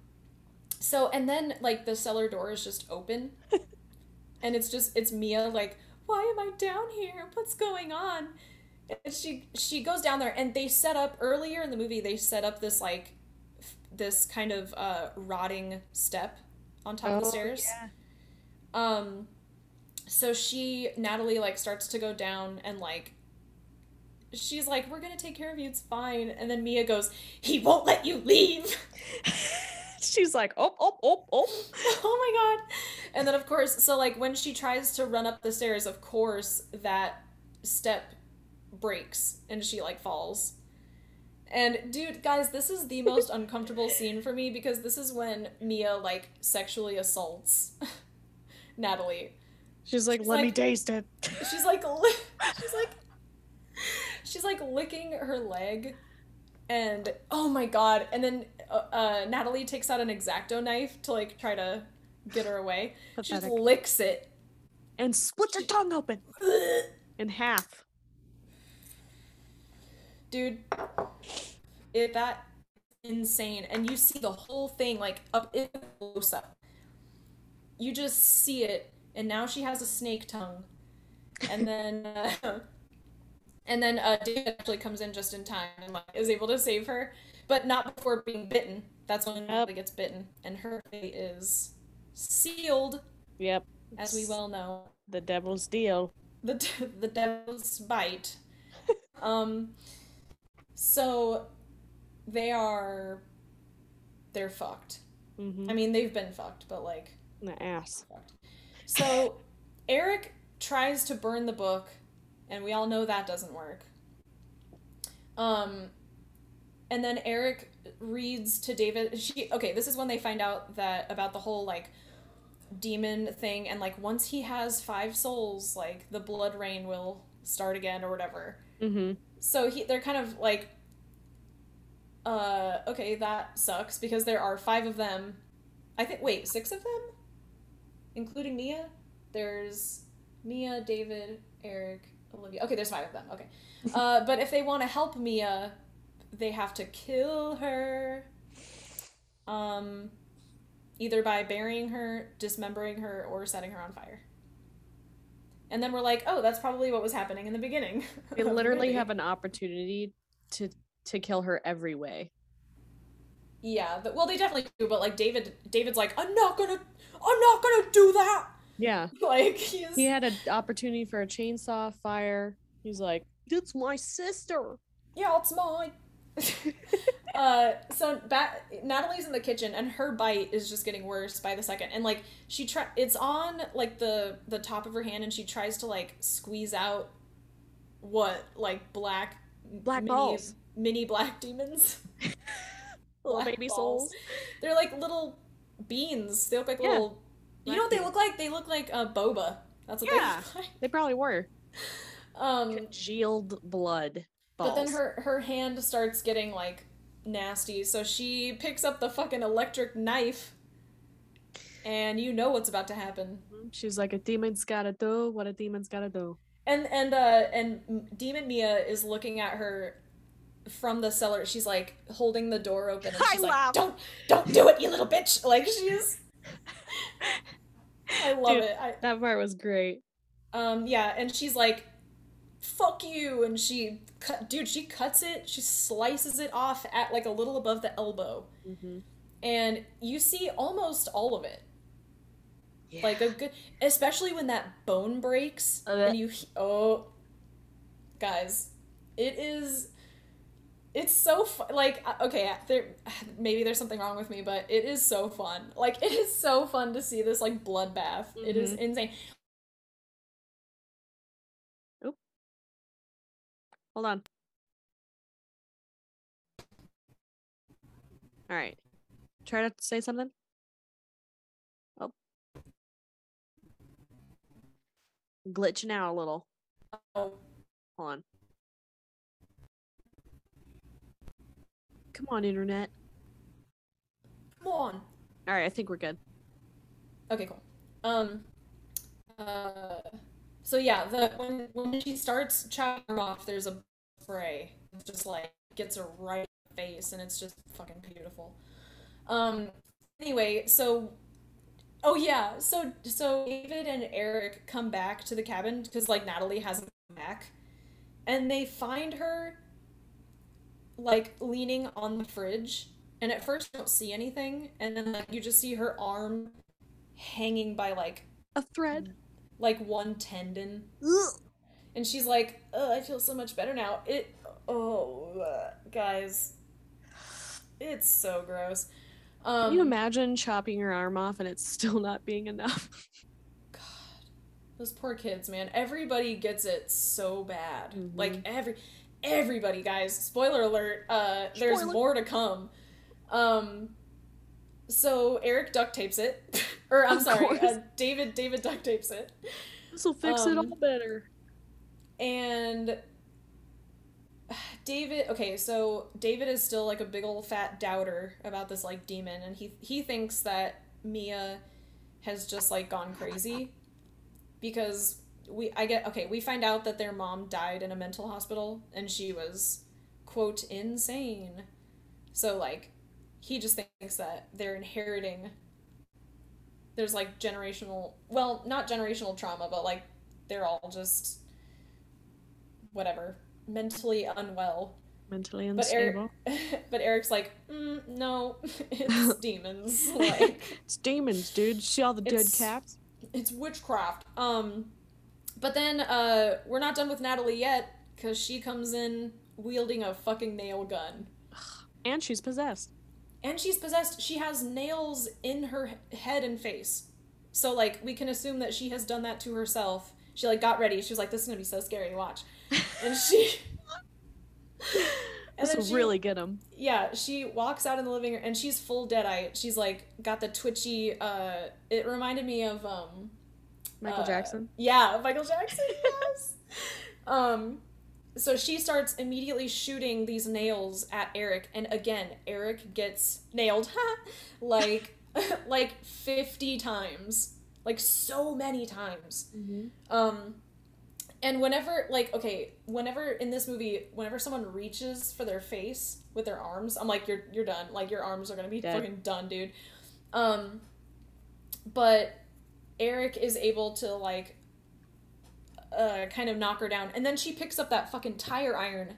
so and then like the cellar door is just open, and it's just it's Mia like, why am I down here? What's going on? And she she goes down there, and they set up earlier in the movie. They set up this like f- this kind of uh rotting step on top of the Oh, stairs. yeah. Um, so she Natalie like starts to go down and like. She's like, "We're gonna take care of you. It's fine." And then Mia goes, "He won't let you leave." She's like, oh, oh, oh, oh. oh my god and then of course so like when she tries to run up the stairs of course that step breaks and she like falls and dude guys this is the most uncomfortable scene for me because this is when mia like sexually assaults natalie She's like, She's let me taste it. she's like li- she's like she's like licking her leg and oh my god and then uh, uh, natalie takes out an exacto knife to like try to get her away. She just licks it. And split her tongue open. In half. dude it that insane. And you see the whole thing like up in close up. You just see it and now she has a snake tongue. And then uh, and then uh, David actually comes in just in time and like, is able to save her but not before being bitten that's when Yep. Gets bitten and her fate is sealed Yep. as we well know The devil's deal. the the devil's bite. um, so they are they're fucked. Mm-hmm. I mean, they've been fucked, but like the ass. fucked. So Eric tries to burn the book, and we all know that doesn't work. Um, and then Eric reads to David. She okay. This is when they find out that about the whole like demon thing, and like once he has five souls, like the blood rain will start again or whatever. Mm-hmm. So he they're kind of like uh okay, that sucks because there are 5 of them. I think wait, 6 of them? Including Mia? There's Mia, David, Eric, Olivia. Okay, there's 5 of them. Okay. Uh but if they want to help Mia, they have to kill her. Um either by burying her, dismembering her or setting her on fire. And then we're like, "Oh, that's probably what was happening in the beginning." They literally have an opportunity to to kill her every way. Yeah, but, well, they definitely do, but like David, David's like, I'm not gonna, I'm not gonna do that. Yeah. Like he's He had an opportunity for a chainsaw fire. He's like, "It's my sister." yeah, it's mine. uh, so ba- Natalie's in the kitchen, and her bite is just getting worse by the second. And like she try, it's on like the the top of her hand, and she tries to like squeeze out what like black Black mini, balls. mini black demons. Little Black baby balls. souls. They're like little beans. They look like Yeah. little. You know what they look like? They look like uh, boba. That's what Yeah. they look like. They probably were. Um, Congealed blood. Balls. but then her her hand starts getting like nasty, so she picks up the fucking electric knife, and you know what's about to happen. She's like, "A demon's gotta do what a demon's gotta do." And and uh and Demon Mia is looking at her from the cellar. She's like holding the door open, and I she's like, laugh. "Don't don't do it, you little bitch!" Like she's. I love Dude. it. I, That part was great. Um, yeah, and she's like, "Fuck you!" And she cut, dude. She cuts it. She slices it off at like a little above the elbow, Mm-hmm. and you see almost all of it. yeah. Like a good, especially when that bone breaks Uh. and you. Oh, guys, it is. It's so fun. Like, uh, okay, there maybe there's something wrong with me, but it is so fun. Like, it is so fun to see this like bloodbath. It is Mhm. insane. Hold on. All right. Try to say something. Oh. Glitching out a little. Oh, Hold on. Come on, internet. come on. All right, I think we're good. Okay, cool. Um, uh, So yeah, the when when she starts chopping off, there's a spray that just like gets her right face, and it's just fucking beautiful. Um. Anyway, so oh yeah, so so David and Eric come back to the cabin because like Natalie hasn't come back, and they find her like leaning on the fridge, and at first you don't see anything, and then like you just see her arm hanging by like A thread. like one tendon Ugh. And she's like Ugh, i feel so much better now. It oh guys. It's so gross. Um Can you imagine chopping your arm off and it's still not being enough? god. Those poor kids man. Everybody gets it so bad. Like every everybody guys. Spoiler alert uh there's Spoiler. more to come. Um so eric duct tapes it. Or i'm Of sorry uh, david david duct tapes it. This will fix it Um, all better. And David, okay, so David is still like a big old fat doubter about this like demon and he he thinks that Mia has just like gone crazy because we I get okay, we find out that their mom died in a mental hospital and she was quote insane. So like he just thinks that they're inheriting there's like generational well, not generational trauma, but like they're all just whatever mentally unwell. Mentally but eric unstable. but eric's like mm, no it's demons like It's demons, dude. See all the dead cats? it's witchcraft. Um but then uh we're not done with natalie yet because she comes in wielding a fucking nail gun. And she's possessed. and she's possessed. She has nails in her head and face. So like we can assume that she has done that to herself. She like got ready. She was like this is gonna be so scary to watch and she and This will she- really get him. yeah she walks out in the living room and she's full dead-eye she's like got the twitchy uh it reminded me of um Michael uh, Jackson. yeah michael jackson yes um so she starts immediately shooting these nails at eric and again eric gets nailed like like 50 times like so many times um and whenever like okay whenever in this movie whenever someone reaches for their face with their arms i'm like you're you're done like your arms are gonna be Dead. fucking done dude um but eric is able to like uh kind of knock her down and then she picks up that fucking tire iron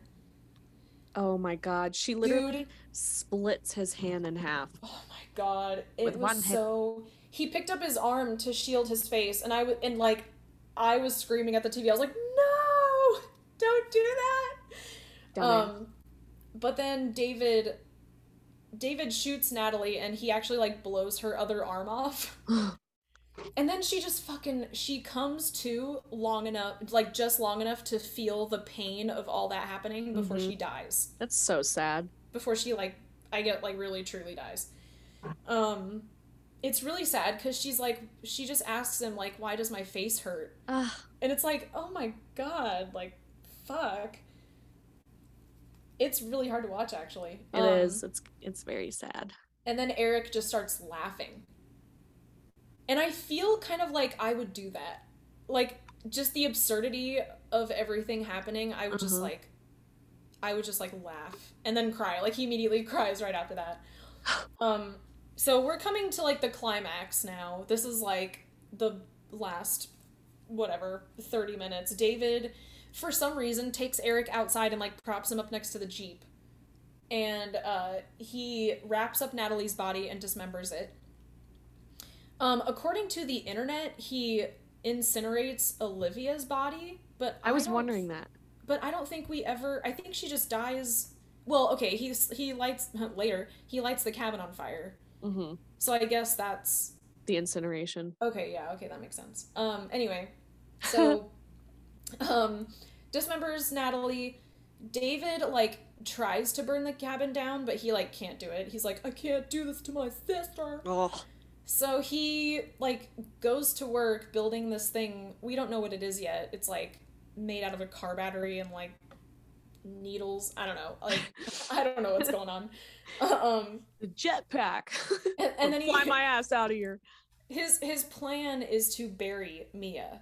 Oh my god. She literally dude splits his hand in half. oh my god it With was one hit. so he picked up his arm to shield his face and i was and like i was screaming at the tv i was like no don't do that Dumbass. Um, but then David, David shoots Natalie, and he actually like blows her other arm off. and then she just fucking she comes to long enough, like just long enough to feel the pain of all that happening before Mhm. she dies. That's so sad. Before she like, I get like really truly dies. Um, it's really sad because she's like she just asks him like, why does my face hurt? Ah, And it's like, oh my god, like, fuck. It's really hard to watch, actually. it is. It's it's very sad. And then Eric just starts laughing. And I feel kind of like I would do that. Like, just the absurdity of everything happening, I would just Uh-huh. like, I would just like laugh and then cry. Like, he immediately cries right after that. Um, so we're coming to like the climax now. This is like the last, whatever, 30 minutes. David, for some reason, takes Eric outside and like props him up next to the Jeep and uh, he wraps up Natalie's body and dismembers it. Um, according to the internet, he incinerates Olivia's body, but I was don't- wondering that. But I don't think we ever. I think she just dies. Well, okay, he's he lights later. He lights the cabin on fire. Hmm So I guess that's The incineration. Okay, yeah, okay, that makes sense. Um, anyway, so, um, dismembers Natalie. David like tries to burn the cabin down, but he like can't do it. He's like, I can't do this to my sister. Oh, So he like goes to work building this thing. We don't know what it is yet. It's like made out of a car battery and like needles. I don't know. Like I don't know what's going on. um, the jetpack. and, and then he fly my ass out of here. his his plan is to bury Mia.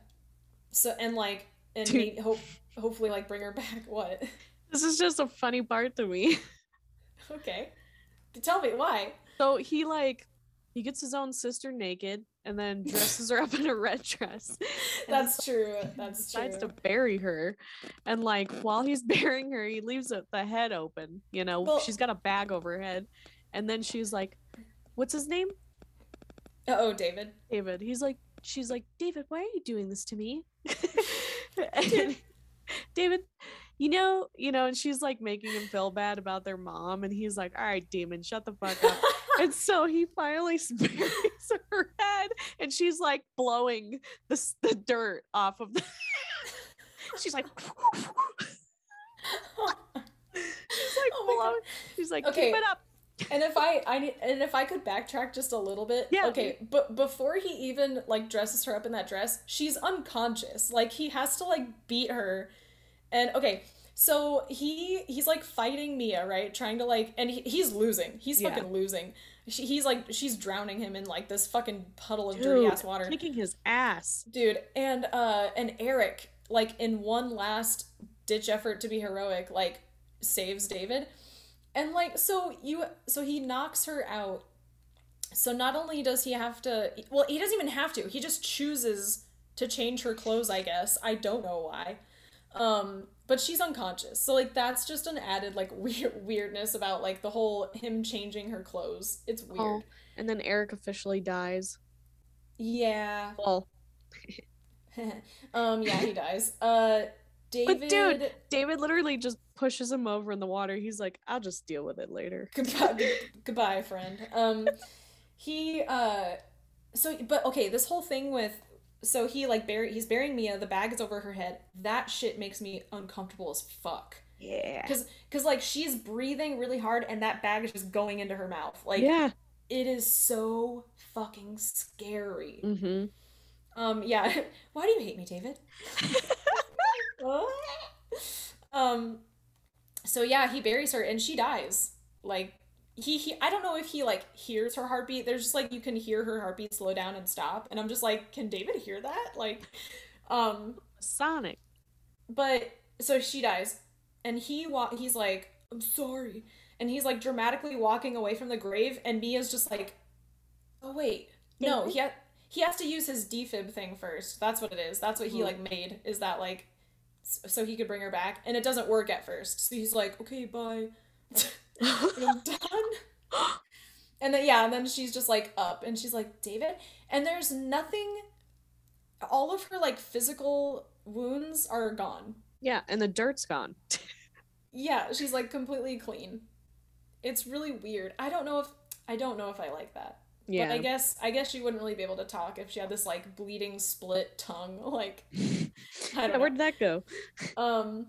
So and like and Dude. hope hopefully like bring her back. What? This is just a funny part to me. okay, tell me why. So he like he gets his own sister naked and then dresses her up in a red dress. That's true. That's decides true. to bury her. And like while he's burying her, he leaves the head open. You know, Well- she's got a bag over her head. And then she's like, What's his name? oh, David. David. He's like, She's like, David, why are you doing this to me? and David, you know, you know, and she's like making him feel bad about their mom. And he's like, All right, demon, shut the fuck up. and so he finally buries her head and she's like blowing the, the dirt off of the she's like she's like Oh she's like Okay. keep it up and if I I need and if I could backtrack just a little bit. Yeah. Okay, but before he even like dresses her up in that dress, she's unconscious. Like he has to like beat her. And okay, so he he's like fighting Mia, right? Trying to like and he, he's losing. He's Yeah. fucking losing. She, he's like she's drowning him in like this fucking puddle of dirty ass Dude, water. kicking his ass Dude, and uh and Eric like in one last ditch effort to be heroic like saves David. And like so you so he knocks her out. So not only does he have to well, he doesn't even have to. He just chooses to change her clothes, I guess. I don't know why. Um but she's unconscious. So like that's just an added like weird weirdness about like the whole him changing her clothes. It's weird. Oh, and then eric officially dies Yeah. well um yeah, he dies. Uh David But dude- david literally just pushes him over in the water he's like i'll just deal with it later goodbye, goodbye friend um he uh so but okay this whole thing with so he like bury he's burying mia the bag is over her head. That shit makes me uncomfortable as fuck. Yeah. Because because like she's breathing really hard and that bag is just going into her mouth. Like yeah. it is so fucking scary. Mm-hmm. Um yeah. Why do you hate me david? Um so yeah he buries her and she dies. Like he, he i don't know if he like hears her heartbeat. There's just like you can hear her heartbeat slow down and stop. And i'm just like can david hear that? Like um sonic. but so she dies. And he wa- he's like i'm sorry. And he's like dramatically walking away from the grave. And mia's just like oh wait. No he ha- he has to use his defib thing first. That's what it is. That's what he Hmm. like made is that like so he could bring her back. And it doesn't work at first. So he's like okay bye and i'm done. And then yeah and then she's just like up and she's like david and there's nothing all of her like physical wounds are gone. Yeah and the dirt's gone. Yeah she's like completely clean. It's really weird. I don't know if i don't know if i like that. Yeah but i guess i guess she wouldn't really be able to talk if she had this like bleeding split tongue like i don't know where'd that go? Um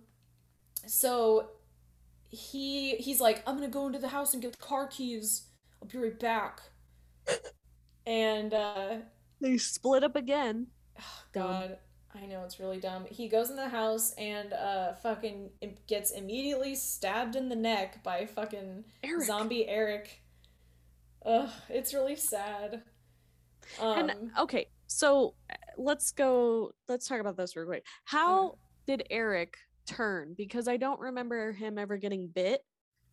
so he he's like i'm gonna go into the house and get the car keys i'll be right back and uh they split up again Dumb. god i know it's really dumb he goes in the house and uh fucking gets immediately stabbed in the neck by fucking Eric. zombie eric Ugh, it's really sad um And okay, so uh, let's go. Let's talk about this real quick. How did Eric turn? Because I don't remember him ever getting bit,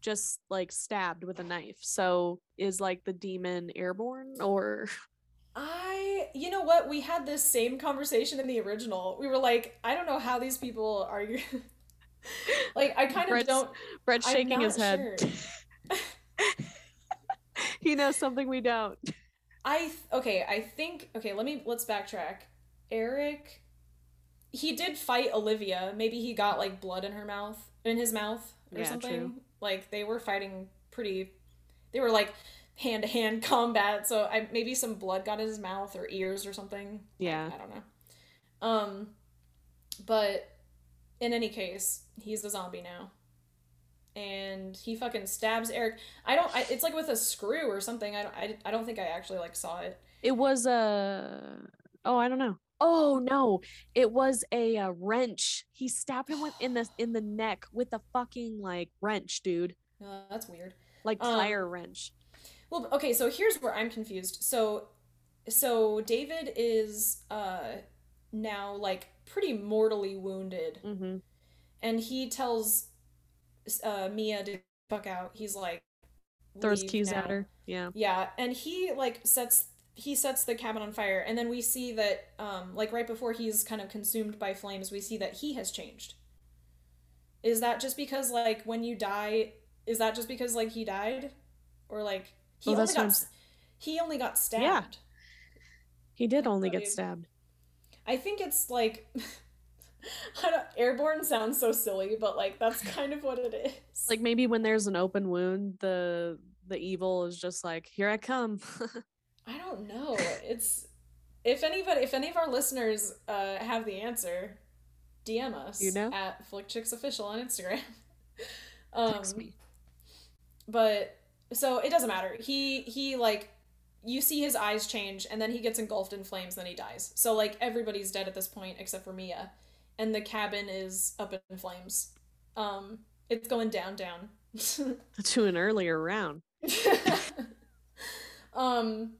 just like stabbed with a knife. So is like the demon airborne or? I, you know what? We had this same conversation in the original. We were like, I don't know how these people are. like, I kind of Brett's- don't. Brett's shaking his head. sure. he knows something we don't. I th- okay. I think okay. Let me let's backtrack. Eric, he did fight Olivia. Maybe he got like blood in her mouth, in his mouth, or Yeah, something. true. Like they were fighting pretty. They were like hand to hand combat. So I maybe some blood got in his mouth or ears or something. Yeah. I, don't know. Um, but in any case, he's the zombie now. And he fucking stabs Eric. I don't. I, it's like with a screw or something. I don't. I, I don't think I actually like saw it. It was a. Oh, I don't know. Oh no, it was a, uh wrench. He stabbed him with in the in the neck with a fucking like wrench, dude. Uh, that's weird. Like Um, tire wrench. Well, okay, so here's where I'm confused. So so David is uh now like pretty mortally wounded hmm and he tells uh Mia to fuck out. He's like Throws keys now." at her. Yeah. Yeah, and he like sets he sets the cabin on fire and then we see that um like right before he's kind of consumed by flames, we see that he has changed. Is that just because like when you die is that just because like he died or like he Well, only got I'm he only got stabbed. Yeah. He did only get stabbed. I think it's like I don't, airborne sounds so silly, but like that's kind of what it is. Like maybe when there's an open wound, the the evil is just like, here I come. I don't know. It's if anybody, if any of our listeners uh, have the answer, DM us. You know? at Flick Chicks Official on Instagram. um, Text me. But so it doesn't matter. He he like you see his eyes change, and then he gets engulfed in flames. Then he dies. So like everybody's dead at this point except for Mia, and the cabin is up in flames. Um, it's going down, down. To an earlier round. um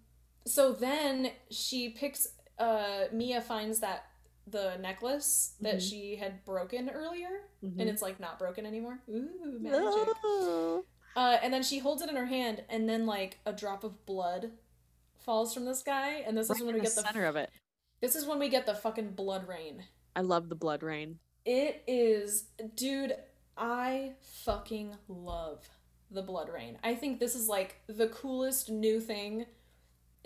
so then she picks uh Mia finds that the necklace that Mhm. she had broken earlier Mhm. and it's like not broken anymore. Ooh, magic. Oh. Uh and then she holds it in her hand and then like a drop of blood falls from the sky and this Right is when we the get the center of it. this is when we get the fucking blood rain. I love the blood rain. It is, dude, I fucking love the Blood Rain. I think this is like the coolest new thing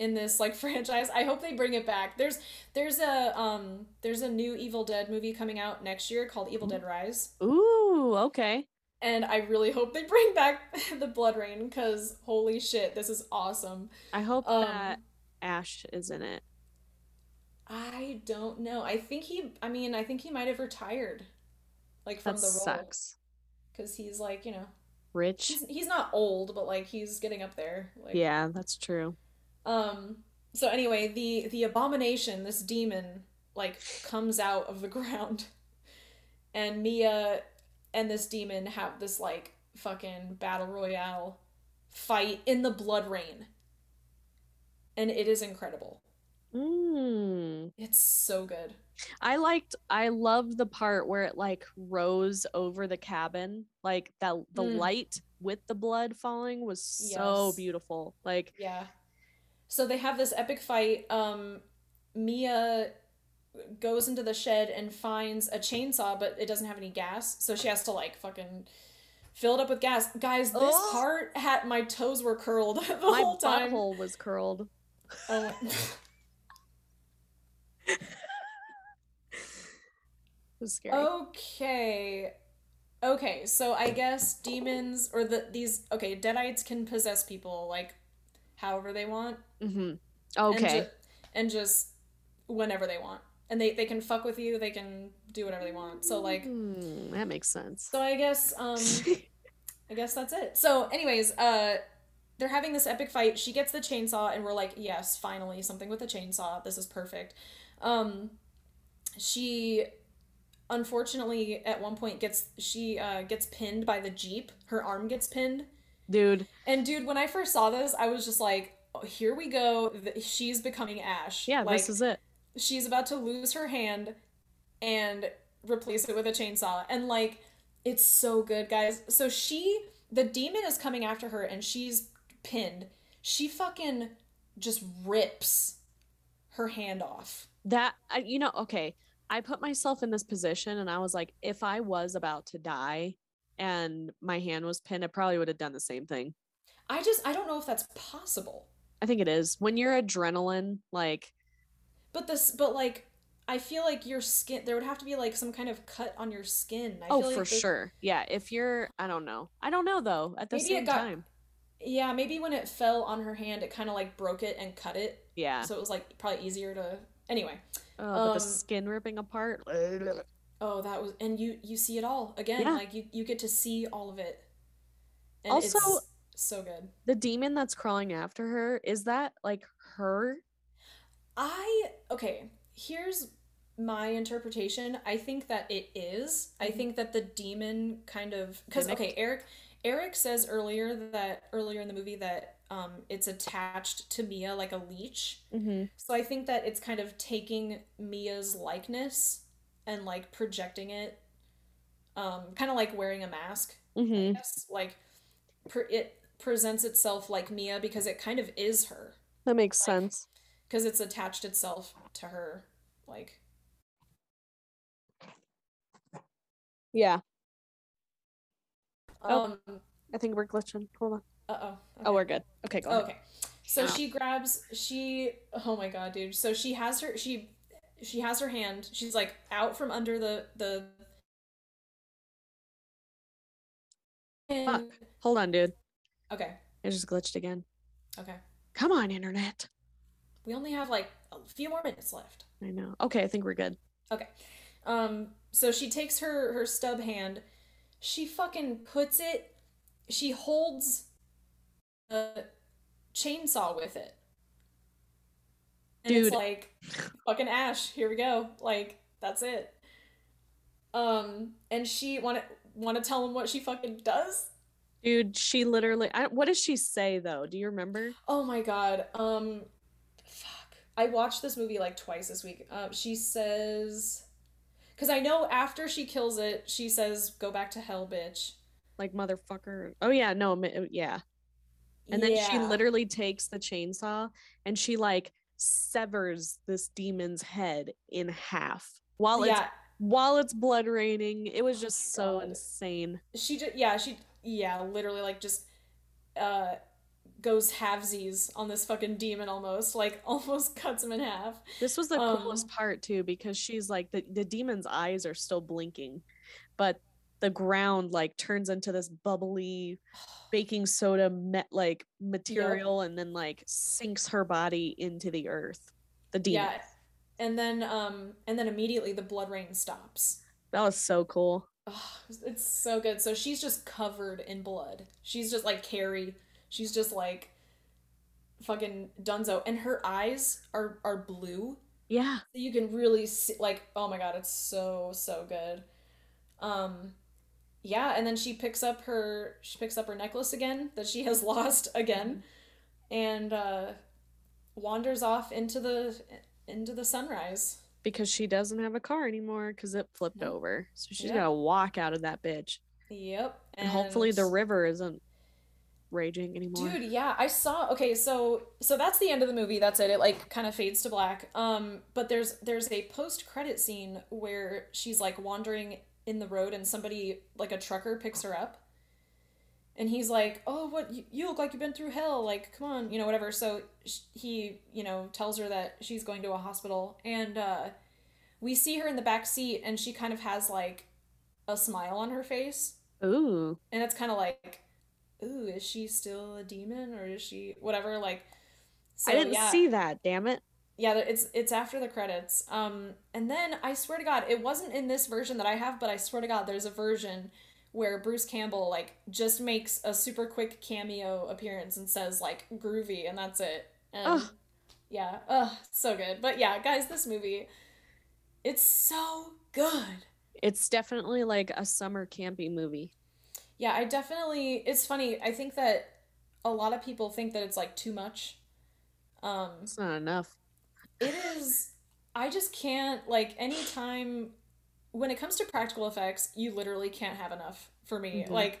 in this like franchise. I hope they bring it back. There's there's a um there's a new Evil Dead movie coming out next year called Evil Dead Rise, Ooh, okay. and I really hope they bring back the Blood Rain cuz holy shit, this is awesome. I hope Um, that Ash is in it. I don't know. I think he I mean, I think he might have retired like from That the role sucks. cuz he's like, you know, Rich. he's, he's not old, but like he's getting up there. Like, Yeah, that's true. Um. So anyway, the the abomination, this demon, like comes out of the ground, and Mia and this demon have this like fucking battle royale fight in the blood rain, and it is incredible. Mm. It's so good. I liked I loved the part where it like rose over the cabin. Like that the Mm. light with the blood falling was so Yes. beautiful. Like Yeah. So they have this epic fight. Um, Mia goes into the shed and finds a chainsaw, but it doesn't have any gas, so she has to like fucking fill it up with gas. Guys, this part had my toes were curled the my whole time. butthole was curled. Oh It was scary. Okay. Okay, so I guess demons or the these okay, deadites can possess people like however they want. Mm-hmm. and Okay. ju- and just whenever they want. And they, they can fuck with you they can do whatever they want. So like Mm, that makes sense. so i guess um i guess that's it. So anyways uh they're having this epic fight. She gets the chainsaw and we're like yes finally something with a chainsaw. This is perfect. Um she unfortunately at one point gets she uh gets pinned by the jeep. Her arm gets pinned. Dude, and dude, when I first saw this, I was just like, "Here we go. She's becoming Ash. yeah, like, this is it. she's about to lose her hand and replace it with a chainsaw." And like, it's so good, guys. So she, the demon, is coming after her, and she's pinned. She fucking just rips her hand off. That you know, okay. I put myself in this position and I was like, if I was about to die and my hand was pinned, I probably would have done the same thing. I just, I don't know if that's possible. I think it is. When you're adrenaline, like But this, but like. I feel like your skin there would have to be like some kind of cut on your skin. I oh feel like for sure. Yeah, if you're I don't know. I don't know though, at the same got- time. Yeah, maybe when it fell on her hand, it kind of like broke it and cut it. Yeah. So it was like probably easier to. Anyway, Oh, but um, the skin ripping apart. oh, that was, and you you see it all again. Yeah. Like you you get to see all of it. And Also- it's so good. The demon that's crawling after her, is that like her? I okay. Here's my interpretation. I think that it is. I Mhm. think that the demon kind of because okay, Eric Eric says earlier that earlier in the movie that um it's attached to Mia like a leech. Mm-hmm. So I think that it's kind of taking Mia's likeness and like projecting it um kind of like wearing a mask Mm-hmm. like per- it presents itself like Mia because it kind of is her That makes sense. because it's attached itself to her like Yeah. Oh. um I think we're glitching. Hold on. uh-oh Oh, we're good. Okay, go ahead. okay so Ow. she grabs she oh my god dude so she has her she she has her hand she's like out from under the the Fuck. Hold on, dude. Okay It just glitched again. okay Come on, internet. we only have like a few more minutes left I know. Okay, I think we're good. Okay. Um, so she takes her her stub hand, she fucking puts it, she holds a chainsaw with it. And it's Dude. like fucking Ash, here we go. Like, that's it. Um, and she wanna wanna tell him what she fucking does? Dude, she literally. I, what does she say though? Do you remember? Oh my god. Um fuck. I watched this movie like twice this week. Uh, she says cuz I know after she kills it, she says go back to hell, bitch. Like motherfucker. Oh yeah, no, yeah. And then she literally takes the chainsaw and she like severs this demon's head in half while it's Yeah, while it's blood raining. It was just so God. insane. she just yeah, she yeah, literally like just uh goes halvesies on this fucking demon almost, like almost cuts him in half. This was the coolest Um, part too because she's like the the demon's eyes are still blinking, but the ground like turns into this bubbly baking soda met like material and then like sinks her body into the earth. The demon. Yeah. And then um and then immediately the blood rain stops. That was so cool. Oh, it's so good. So she's just covered in blood. She's just like Carrie. She's just like fucking Dunzo, and her eyes are are blue. Yeah. So you can really see, like, oh my god, it's so so good. Um, yeah, and then she picks up her she picks up her necklace again that she has lost again, and uh, wanders off into the into the sunrise. Because she doesn't have a car anymore because it flipped Nope. over. So she's Yep. gotta walk out of that bitch. Yep, And, hopefully the river isn't raging anymore. Dude, yeah, I saw. Okay, so so that's the end of the movie. That's it. It like kind of fades to black. Um, but there's there's a post credit scene where she's like wandering in the road and somebody like a trucker picks her up. And he's like, "Oh, what you, you look like you've been through hell. Like, come on, you know, whatever." So he, you know, tells her that she's going to a hospital and uh we see her in the back seat and she kind of has like a smile on her face Ooh. and it's kind of like ooh is she still a demon or is she whatever like so I didn't yeah, see that, damn it. yeah it's it's after the credits um and then i swear to god it wasn't in this version that i have but i swear to god there's a version where bruce campbell like just makes a super quick cameo appearance and says like groovy and that's it and Ugh. yeah ugh, so good but yeah guys this movie it's so good It's definitely like a summer campy movie. Yeah, I definitely it's funny. I think that a lot of people think that it's like too much. Um It's not enough. it is I just can't like anytime when it comes to practical effects, you literally can't have enough for me. Mhm. Like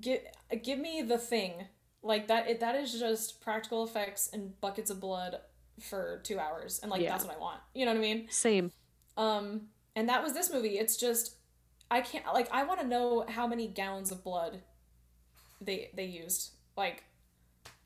give give me the thing. Like that it, that is just practical effects and buckets of blood for 2 hours and like Yeah. that's what I want. You know what I mean? Same. Um, and that was this movie. It's just I can't like I want to know how many gallons of blood they they used. Like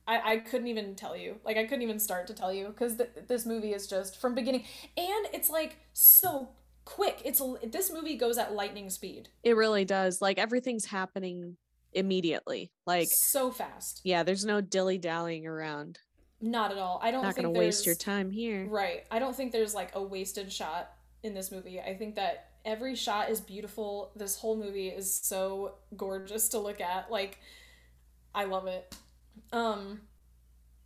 I I couldn't even tell you. Like I couldn't even start to tell you because th- this movie is just from beginning and it's like so quick. It's this movie goes at lightning speed. It really does. Like everything's happening immediately. Like, so fast. yeah, there's no dilly dallying around. Not at all. I don't Not think gonna waste your time here. Right. I don't think there's like a wasted shot in this movie. I think that every shot is beautiful. This whole movie is so gorgeous to look at. Like I love it. Um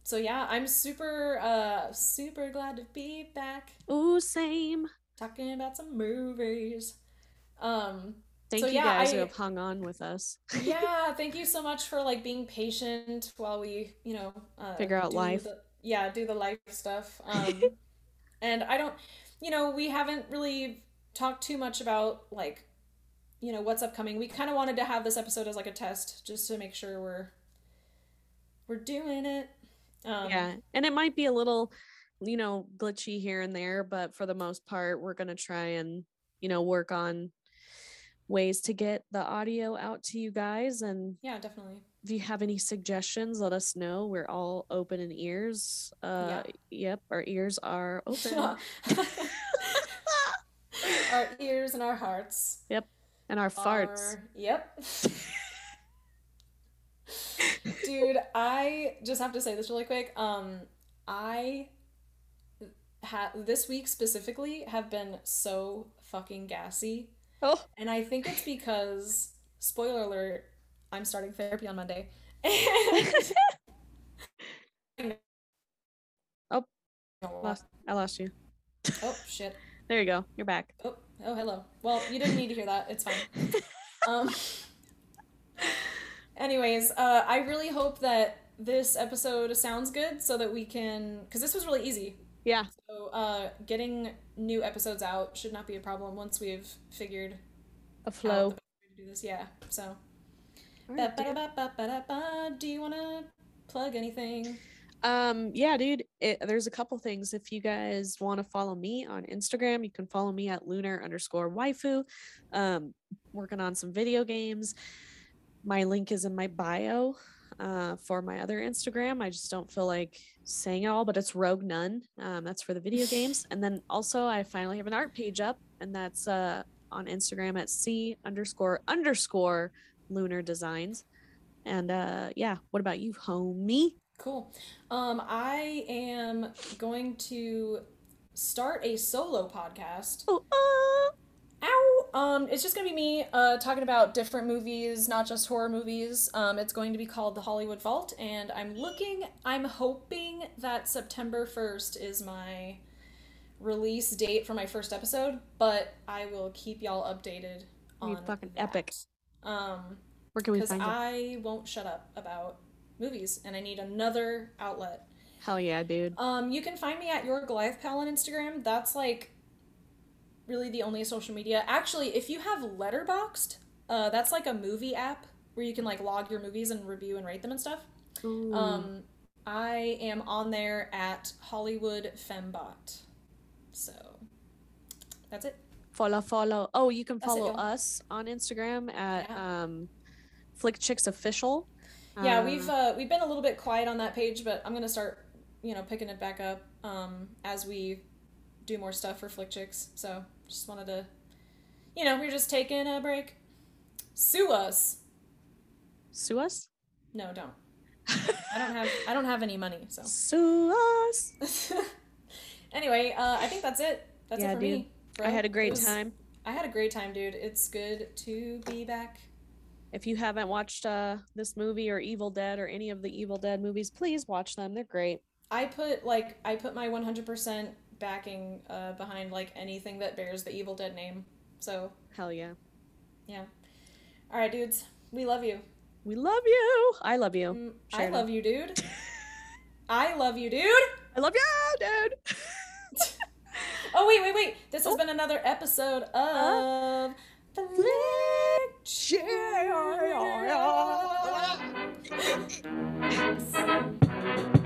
so yeah, I'm super uh super glad to be back Ooh, same. Talking about some movies. Um Thank So, you yeah, guys who have hung on with us. yeah, thank you so much for like being patient while we, you know, uh, Figure out life. the- yeah, do the life stuff. Um, and I don't, you know, we haven't really talked too much about like you know what's upcoming. We kind of wanted to have this episode as like a test just to make sure we're we're doing it. Um, yeah, and it might be a little, you know, glitchy here and there, but for the most part, we're gonna try and you know work on ways to get the audio out to you guys. And Yeah, definitely. if you have any suggestions, let us know. We're all open in ears. Uh, yep, our ears are open, our ears and our hearts. Yep. And our farts. are- yep. Dude, I just have to say this really quick. Um, I ha- this week specifically have been so fucking gassy. Oh, And I think it's because, spoiler alert, I'm starting therapy on Monday. And Oh. lost, I lost you. oh shit. There you go. You're back. Oh, oh, hello. Well, you didn't need to hear that. It's fine. Um. Anyways, uh, I really hope that this episode sounds good so that we can, because this was really easy. Yeah. So, uh, getting new episodes out should not be a problem once we've figured A out flow. way to do this. Yeah. So. Right, Do you want to plug anything? Um, yeah, dude. It, there's a couple things. If you guys want to follow me on Instagram, you can follow me at lunar underscore waifu. Um, working on some video games. My link is in my bio. Uh, for my other Instagram, I just don't feel like saying it all, but it's Rogue Nun. Um, that's for the video games. And then also, I finally have an art page up, and that's uh on Instagram at c underscore underscore lunar designs. And uh, yeah, what about you, homie? Cool. Um, I am going to start a solo podcast. Oh, uh, Ow! Um, it's just gonna be me uh, talking about different movies, not just horror movies. Um, it's going to be called The Hollywood Vault, and I'm looking, I'm hoping that September 1st is my release date for my first episode, but I will keep y'all updated on You fucking that. epic. Um, where can we because find you? I won't shut up about movies, and I need another outlet. Hell yeah, dude. Um, you can find me at your Goliath Pal on Instagram. That's like really the only social media. Actually, if you have Letterboxd, uh, that's like a movie app where you can like log your movies and review and rate them and stuff. Ooh. Um, I am on there at Hollywood Fembot. So that's it. follow, follow. Oh, you can That's follow us on Instagram at Yeah. um, Flick Chicks Official. Yeah, Um, we've uh, we've been a little bit quiet on that page, but I'm gonna start, you know, picking it back up um, as we do more stuff for Flick Chicks. So just wanted to, you know, we're just taking a break. Sue us. sue us. No, don't. I don't have I don't have any money. So Sue us. anyway, uh, I think that's it. That's Yeah, it for dude. me. bro. I had a great was- time. I had a great time, dude. It's good to be back. If you haven't watched uh, this movie or Evil Dead or any of the Evil Dead movies, please watch them. They're great. I put like I put my 100% backing uh, behind like anything that bears the Evil Dead name. So hell yeah, yeah. All right, dudes, we love you. We love you. I love you. Mm, I love you, dude. I love you, dude. I love you, dude. oh wait, wait, wait! This has oh. been another episode of. Uh-